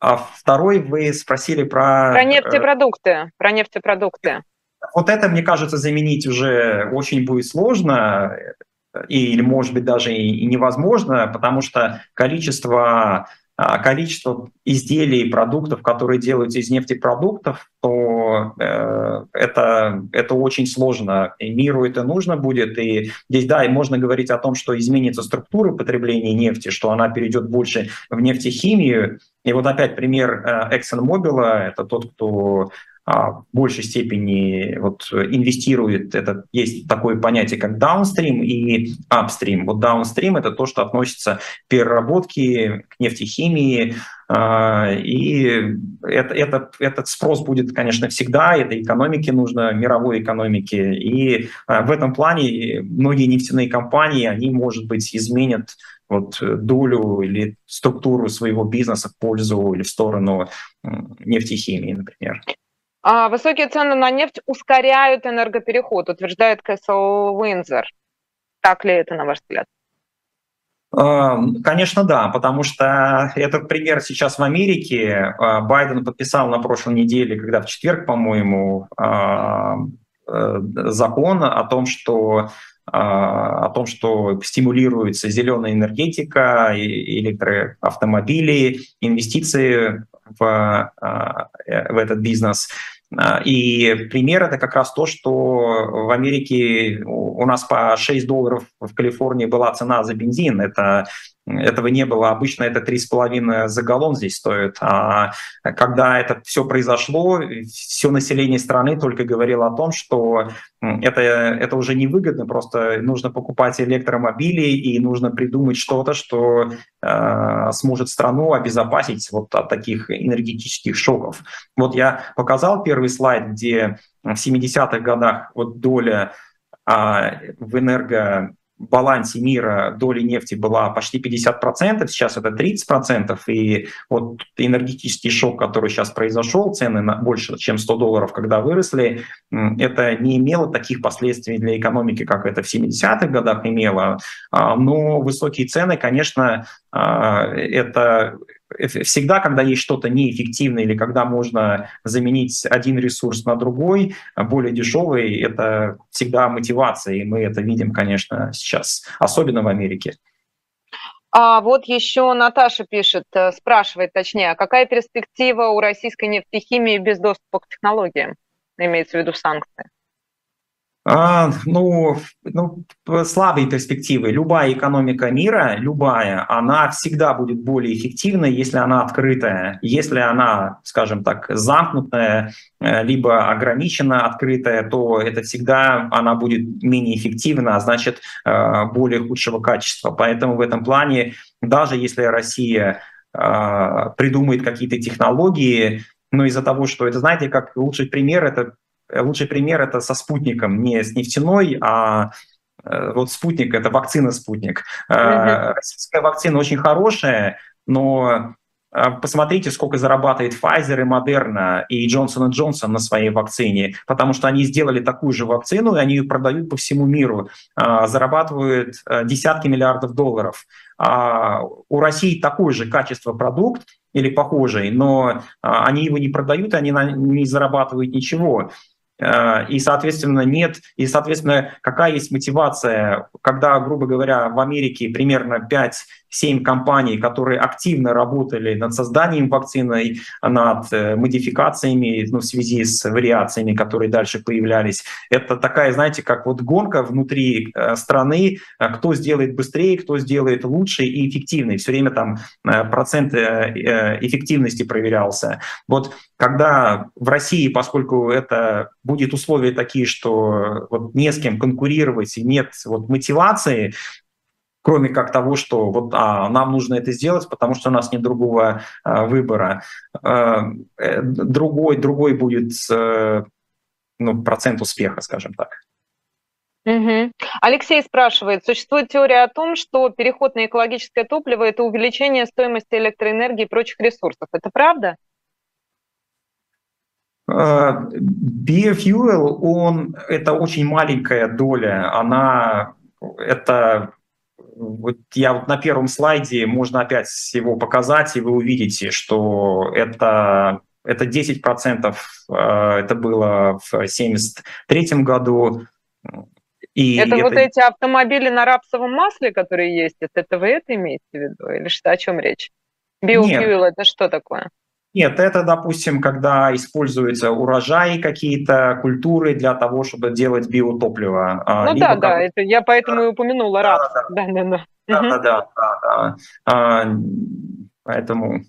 а второй вы спросили про... Про нефтепродукты. Про нефтепродукты. Вот это, мне кажется, заменить уже очень будет сложно, или, может быть, даже и невозможно, потому что количество а, количество изделий и продуктов, которые делаются из нефтепродуктов, то э, это, это очень сложно. И миру это нужно будет. И здесь, да, и можно говорить о том, что изменится структура потребления нефти, что она перейдет больше в нефтехимию. И вот опять пример э, ExxonMobil, это тот, кто а, в большей степени вот инвестирует, это есть такое понятие, как даунстрим и апстрим. Вот даунстрим — это то, что относится к переработке, к нефтехимии, а, и это, это, этот спрос будет, конечно, всегда, это экономике нужно, мировой экономике. И а, в этом плане многие нефтяные компании, они, может быть, изменят вот долю или структуру своего бизнеса в пользу или в сторону нефтехимии, например. А высокие цены на нефть ускоряют энергопереход, утверждает Кэссел Уинзер. Так ли это, на ваш взгляд? А, конечно, да, потому что этот пример сейчас в Америке. А, Байден подписал на прошлой неделе, когда в четверг, по-моему, э, закон о том, что о том, что стимулируется зеленая энергетика, электроавтомобили, инвестиции в, э, в этот бизнес. И пример это как раз то, что в Америке у нас по 6 долларов в Калифорнии была цена за бензин. Это этого не было. Обычно это 3,5 за галлон здесь стоит. А когда это все произошло, все население страны только говорило о том, что это, это уже невыгодно, просто нужно покупать электромобили и нужно придумать что-то, что э, сможет страну обезопасить вот от таких энергетических шоков. Вот я показал первый слайд, где в 70-х годах вот доля а, в энерго балансе мира доли нефти была почти 50%, сейчас это 30%, и вот энергетический шок, который сейчас произошел, цены на больше, чем 100 долларов, когда выросли, это не имело таких последствий для экономики, как это в 70-х годах имело, а, но высокие цены, конечно, а, это всегда, когда есть что-то неэффективное или когда можно заменить один ресурс на другой, а более дешевый, это всегда мотивация, и мы это видим, конечно, сейчас, особенно в Америке. А вот еще Наташа пишет, э, спрашивает точнее, а какая перспектива у российской нефтехимии без доступа к технологиям, имеется в виду санкции? А, ну, ну, слабые перспективы. Любая экономика мира, любая, она всегда будет более эффективной, если она открытая. Если она, скажем так, замкнутая, э, либо ограниченно открытая, то это всегда она будет менее эффективна, а значит, э, более худшего качества. Поэтому в этом плане, даже если Россия э, придумает какие-то технологии, но из-за того, что это, знаете, как лучший пример, это лучший пример это со спутником, не с нефтяной, а э, вот спутник, это вакцина спутник. Mm-hmm. Российская вакцина очень хорошая, но а, посмотрите, сколько зарабатывает Pfizer и Moderna и Johnson Johnson на своей вакцине, потому что они сделали такую же вакцину, и они ее продают по всему миру, а, зарабатывают а, десятки миллиардов долларов. У России такое же качество продукт или похожий, но они его не продают, они не зарабатывают ничего. Э, и, соответственно, нет, и, соответственно, какая есть мотивация, когда, грубо говоря, в Америке примерно 5-7 компаний, которые активно работали над созданием вакцины, над э, модификациями ну, в связи с вариациями, которые дальше появлялись. Это такая, знаете, как вот гонка внутри э, страны, кто сделает быстрее, кто сделает лучше и эффективнее. Все время там процент эффективности проверялся. Вот когда в России, поскольку это будет условия такие, что вот не с кем конкурировать и нет вот мотивации, кроме как того, что вот а, нам нужно это сделать, потому что у нас нет другого а, выбора. А, другой, другой будет а, ну, процент успеха, скажем так. Угу. Алексей спрашивает, существует теория о том, что переход на экологическое топливо – это увеличение стоимости электроэнергии и прочих ресурсов. Это правда? Biofuel, он, это очень маленькая доля, она, это, вот я вот на первом слайде, можно опять его показать, и вы увидите, что это, это 10%, э, это было в 1973 году. И это, это вот эти автомобили на рапсовом масле, которые есть, это вы это имеете в виду? Или что, о чем речь? Biofuel это что такое? Нет, это, допустим, когда используются урожаи какие-то, культуры для того, чтобы делать биотопливо. А, ну да, как... да, это я поэтому и упомянула. Да, да, да. Да, да, да, да, да. А, поэтому...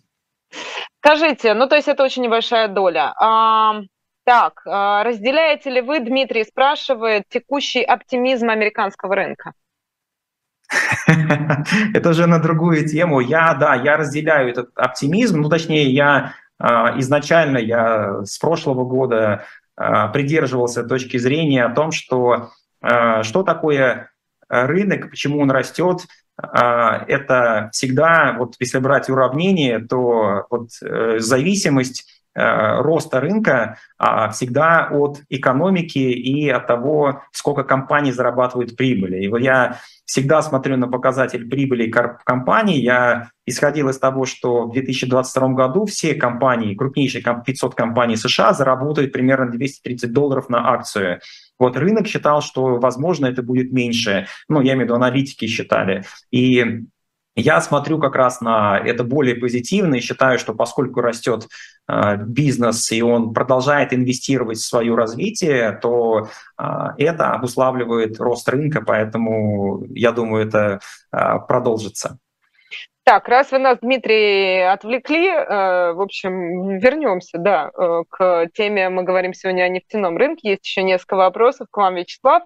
Скажите, ну то есть это очень небольшая доля. А, так, а, разделяете ли вы, Дмитрий спрашивает, текущий оптимизм американского рынка? *laughs* Это уже на другую тему. Я, да, я разделяю этот оптимизм, ну, точнее, я а, изначально, я с прошлого года а, придерживался точки зрения о том, что а, что такое рынок, почему он растет, это всегда, вот если брать уравнение, то вот э, зависимость роста рынка а, всегда от экономики и от того, сколько компаний зарабатывают прибыли. И вот я всегда смотрю на показатель прибыли компаний. Я исходил из того, что в 2022 году все компании, крупнейшие 500 компаний США заработают примерно 230 долларов на акцию. Вот рынок считал, что, возможно, это будет меньше. Ну, я имею в виду, аналитики считали. И я смотрю как раз на это более позитивно и считаю, что поскольку растет э, бизнес и он продолжает инвестировать в свое развитие, то э, это обуславливает рост рынка, поэтому я думаю, это э, продолжится. Так, раз вы нас, Дмитрий, отвлекли, в общем, вернемся, да, к теме, мы говорим сегодня о нефтяном рынке, есть еще несколько вопросов к вам, Вячеслав.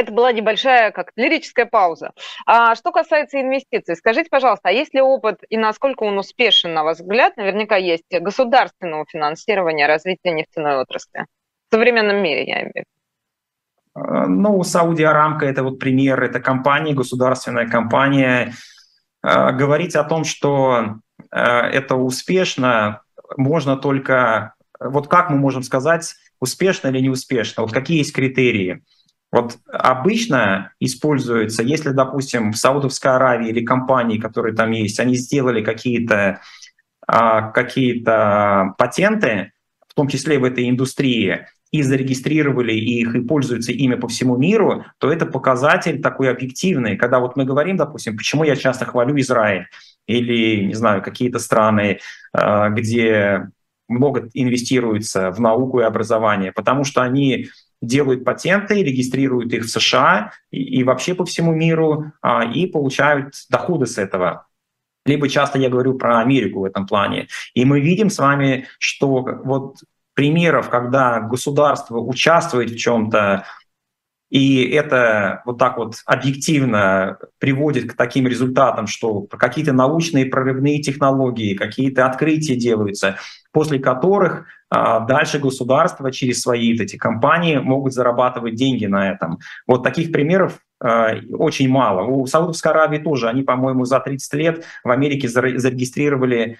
Это была небольшая как лирическая пауза. А что касается инвестиций, скажите, пожалуйста, а есть ли опыт и насколько он успешен, на ваш взгляд, наверняка есть государственного финансирования развития нефтяной отрасли? В современном мире, я имею в виду. А, ну, Саудия Арамка – это вот пример, это компания, государственная компания. А, говорить о том, что а, это успешно, можно только… Вот как мы можем сказать, успешно или неуспешно? Вот какие есть критерии? Вот обычно используется, если, допустим, в Саудовской Аравии или компании, которые там есть, они сделали какие-то а, какие патенты, в том числе в этой индустрии, и зарегистрировали их и пользуются ими по всему миру, то это показатель такой объективный. Когда вот мы говорим, допустим, почему я часто хвалю Израиль или, не знаю, какие-то страны, а, где много инвестируется в науку и образование, потому что они делают патенты, регистрируют их в США и, и вообще по всему миру а, и получают доходы с этого. Либо часто я говорю про Америку в этом плане. И мы видим с вами, что вот примеров, когда государство участвует в чем-то, и это вот так вот объективно приводит к таким результатам, что какие-то научные прорывные технологии, какие-то открытия делаются, после которых а, дальше государства через свои вот эти компании могут зарабатывать деньги на этом. Вот таких примеров а, очень мало. У Саудовской Аравии тоже, они, по-моему, за 30 лет в Америке зарегистрировали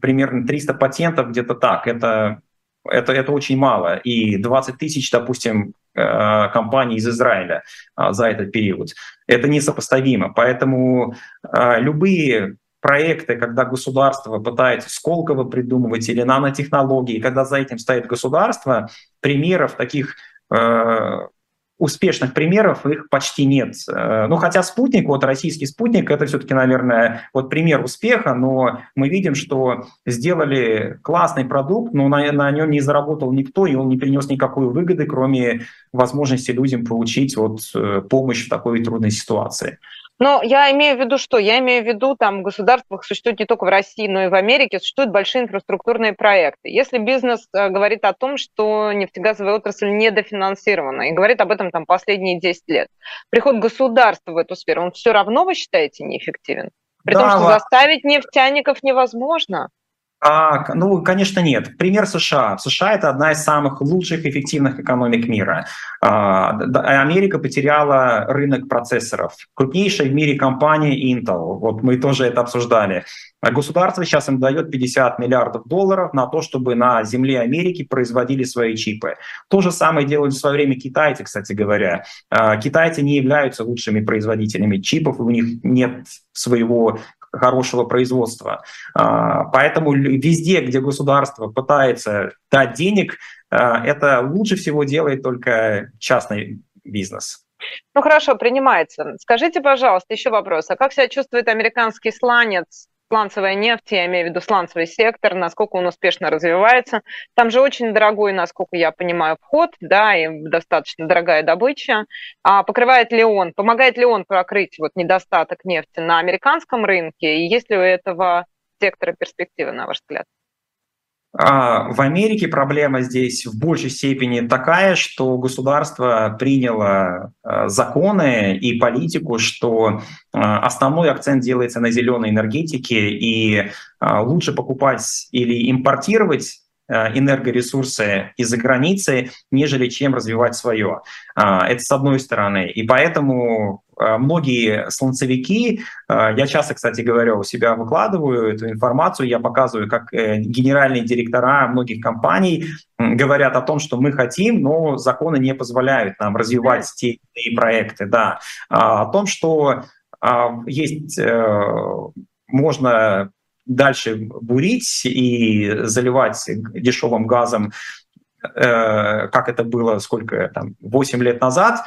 примерно 300 патентов, где-то так. Это, это, это очень мало. И 20 тысяч, допустим, э, компаний из Израиля а, за этот период. Это несопоставимо. Поэтому э, любые проекты, когда государство пытается Сколково придумывать или нанотехнологии, когда за этим стоит государство, примеров таких э, успешных примеров их почти нет. Э, ну, хотя спутник, вот российский спутник, это все-таки, наверное, вот пример успеха, но мы видим, что сделали классный продукт, но на, на нем не заработал никто, и он не принес никакой выгоды, кроме возможности людям получить вот э, помощь в такой трудной ситуации. Но я имею в виду что? Я имею в виду, там в государствах существуют не только в России, но и в Америке, существуют большие инфраструктурные проекты. Если бизнес э, говорит о том, что нефтегазовая отрасль недофинансирована, и говорит об этом там последние 10 лет, приход государства в эту сферу, он все равно, вы считаете, неэффективен? При да, том, что заставить нефтяников невозможно. А, ну, конечно, нет. Пример США. США это одна из самых лучших эффективных экономик мира. А, Америка потеряла рынок процессоров. Крупнейшая в мире компания Intel. Вот мы тоже это обсуждали. Государство сейчас им дает 50 миллиардов долларов на то, чтобы на земле Америки производили свои чипы. То же самое делали в свое время китайцы, кстати говоря. А, китайцы не являются лучшими производителями чипов, у них нет своего хорошего производства. А, поэтому везде, где государство пытается дать денег, а, это лучше всего делает только частный бизнес. Ну хорошо, принимается. Скажите, пожалуйста, еще вопрос. А как себя чувствует американский сланец сланцевая нефть, я имею в виду сланцевый сектор, насколько он успешно развивается. Там же очень дорогой, насколько я понимаю, вход, да, и достаточно дорогая добыча. А покрывает ли он, помогает ли он прокрыть вот недостаток нефти на американском рынке? И есть ли у этого сектора перспективы, на ваш взгляд? А, в Америке проблема здесь в большей степени такая, что государство приняло а, законы и политику, что а, основной акцент делается на зеленой энергетике, и лучше покупать или импортировать энергоресурсы из-за границы, нежели чем развивать свое. Это с одной стороны. И поэтому многие слонцевики, а, я часто, кстати говоря, у себя выкладываю эту информацию, я показываю, как э, генеральные директора многих компаний говорят о том, что мы хотим, но законы не позволяют нам развивать те или проекты. Да. А, о том, что есть, э, можно дальше бурить и заливать дешевым газом э, как это было сколько там 8 лет назад,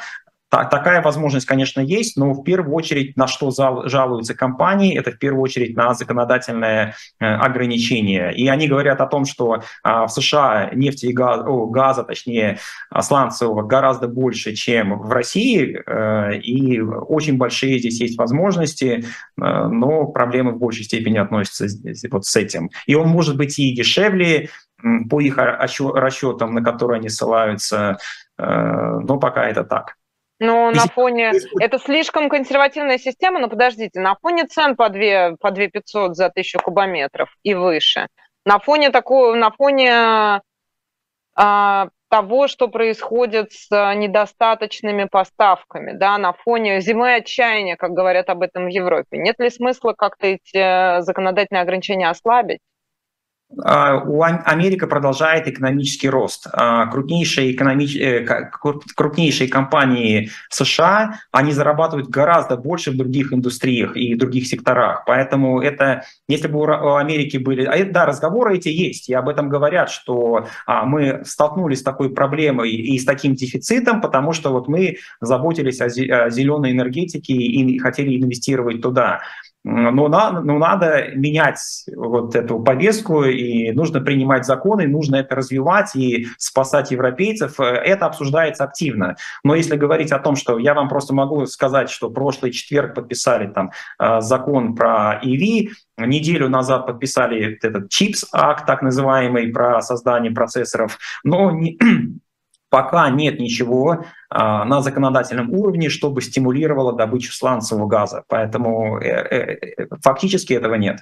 такая возможность, конечно, есть, но в первую очередь на что жалуются компании, это в первую очередь на законодательное э, ограничение. И они говорят о том, что а, в США нефти и газа, о, газа точнее, сланцевого гораздо больше, чем в России, э, и очень большие здесь есть возможности, э, но проблемы в большей степени относятся вот с этим. И он может быть и дешевле, по их расчетам, на которые они ссылаются, но пока это так. Но на фоне... Это слишком консервативная система, но подождите, на фоне цен по 2, по 2 500 за 1000 кубометров и выше, на фоне такого, на фоне а, того, что происходит с недостаточными поставками, да, на фоне зимы отчаяния, как говорят об этом в Европе, нет ли смысла как-то эти э, законодательные ограничения ослабить? А, Америка продолжает экономический рост. А, крупнейшие, экономич... Э, крупнейшие компании США, они зарабатывают гораздо больше в других индустриях и других секторах. Поэтому это, если бы у Америки были... А да, разговоры эти есть, и об этом говорят, что мы столкнулись с такой проблемой и с таким дефицитом, потому что вот мы заботились о зеленой энергетике и хотели инвестировать туда. Но, на, но надо менять вот эту повестку, и нужно принимать законы, нужно это развивать и спасать европейцев. Это обсуждается активно. Но если говорить о том, что я вам просто могу сказать, что прошлый четверг подписали там э, закон про EV, неделю назад подписали этот ЧИПС акт, так называемый, про создание процессоров, но не, пока нет ничего а, на законодательном уровне, чтобы стимулировало добычу сланцевого газа. Поэтому э, э, э, фактически этого нет.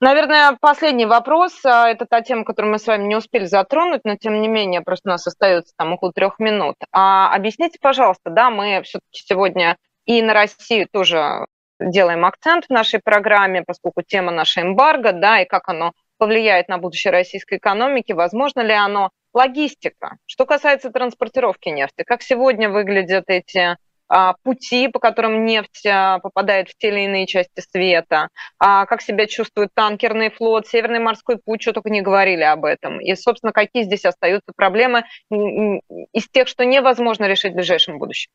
Наверное, последний вопрос. А, это та тема, которую мы с вами не успели затронуть, но тем не менее, просто у нас остается там около трех минут. А, объясните, пожалуйста, да, мы все-таки сегодня и на Россию тоже делаем акцент в нашей программе, поскольку тема наша эмбарго, да, и как оно повлияет на будущее российской экономики, возможно ли оно. Логистика. Что касается транспортировки нефти, как сегодня выглядят эти а, пути, по которым нефть а, попадает в те или иные части света, а, как себя чувствует танкерный флот, Северный морской путь, что только не говорили об этом. И, собственно, какие здесь остаются проблемы из тех, что невозможно решить в ближайшем будущем?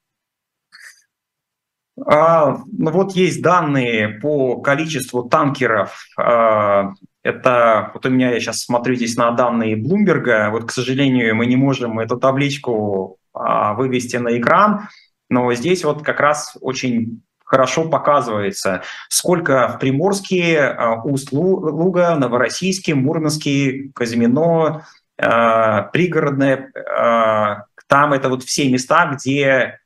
А, ну вот есть данные по количеству танкеров. А, это вот у меня я сейчас смотрю здесь на данные Блумберга. Вот, к сожалению, мы не можем эту табличку а, вывести на экран, но здесь вот как раз очень хорошо показывается, сколько в Приморске, Усть-Луга, Новороссийске, Мурманске, Казимино, а, Пригородное, там это вот все места, где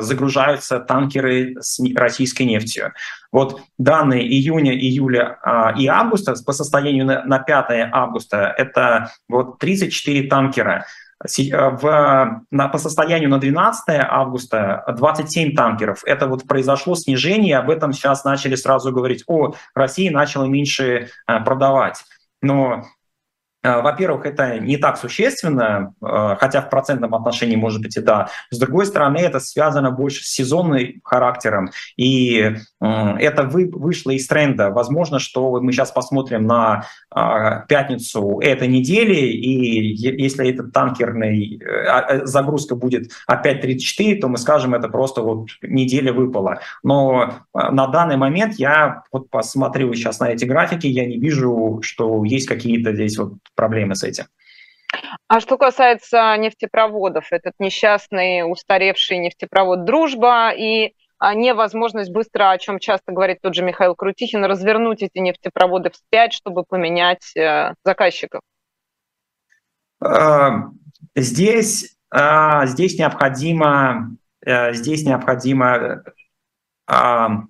загружаются танкеры с российской нефтью. Вот данные июня, июля а, и августа по состоянию на, на 5 августа это вот 34 танкера. Э, в, на, по состоянию на 12 августа 27 танкеров. Это вот произошло снижение, об этом сейчас начали сразу говорить, о, Россия начала меньше э, продавать. Но Э, во-первых, это не так существенно, э, хотя в процентном отношении может быть и да. С другой стороны, это связано больше с сезонным характером, и это вышло из тренда. Возможно, что мы сейчас посмотрим на а, пятницу этой недели, и если эта танкерная а, загрузка будет опять 34, то мы скажем, это просто вот неделя выпала. Но э, на данный момент я вот посмотрел сейчас на эти графики, я не вижу, что есть какие-то здесь вот проблемы с этим. А что касается нефтепроводов, этот несчастный устаревший нефтепровод «Дружба» и а, невозможность быстро, о чем часто говорит тот же Михаил Крутихин, развернуть эти нефтепроводы вспять, чтобы поменять э, заказчиков? А, здесь, а, здесь необходимо, э, здесь необходимо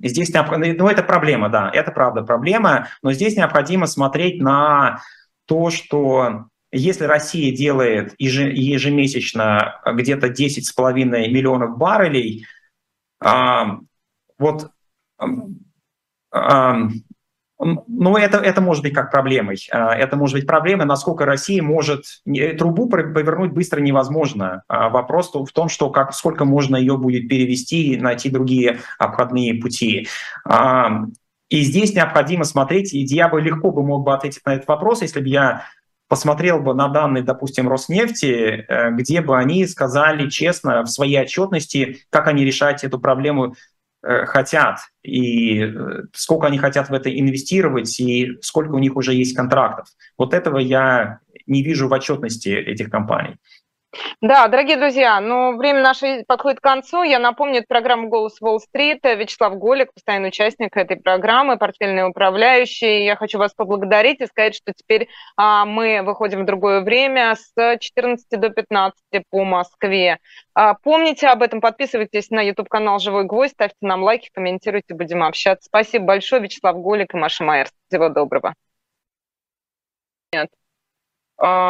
Здесь необходимо, ну это проблема, да, это правда проблема, но здесь необходимо смотреть на то, что если Россия делает ежемесячно где-то 10,5 миллионов баррелей, вот ну, это, это может быть как проблемой. А, это может быть проблемой, насколько Россия может... Трубу повернуть быстро невозможно. А, вопрос в том, что как, сколько можно ее будет перевести и найти другие обходные пути. И здесь необходимо смотреть, и я бы легко бы мог бы ответить на этот вопрос, если бы я посмотрел бы на данные, допустим, Роснефти, э, где бы они сказали честно в своей отчетности, как они решать эту проблему э, хотят, и э, сколько они хотят в это инвестировать, и сколько у них уже есть контрактов. Вот этого я не вижу в отчетности этих компаний. Да, дорогие друзья, ну, время наше подходит к концу. Я напомню, это программа «Голос Уолл-стрит». Вячеслав Голик, постоянный участник этой программы, портфельный управляющий. Я хочу вас поблагодарить и сказать, что теперь а, мы выходим в другое время с 14 до 15 по Москве. А, помните об этом, подписывайтесь на YouTube-канал «Живой гвоздь», ставьте нам лайки, комментируйте, будем общаться. Спасибо большое, Вячеслав Голик и Маша Майер. Всего доброго. Нет. А...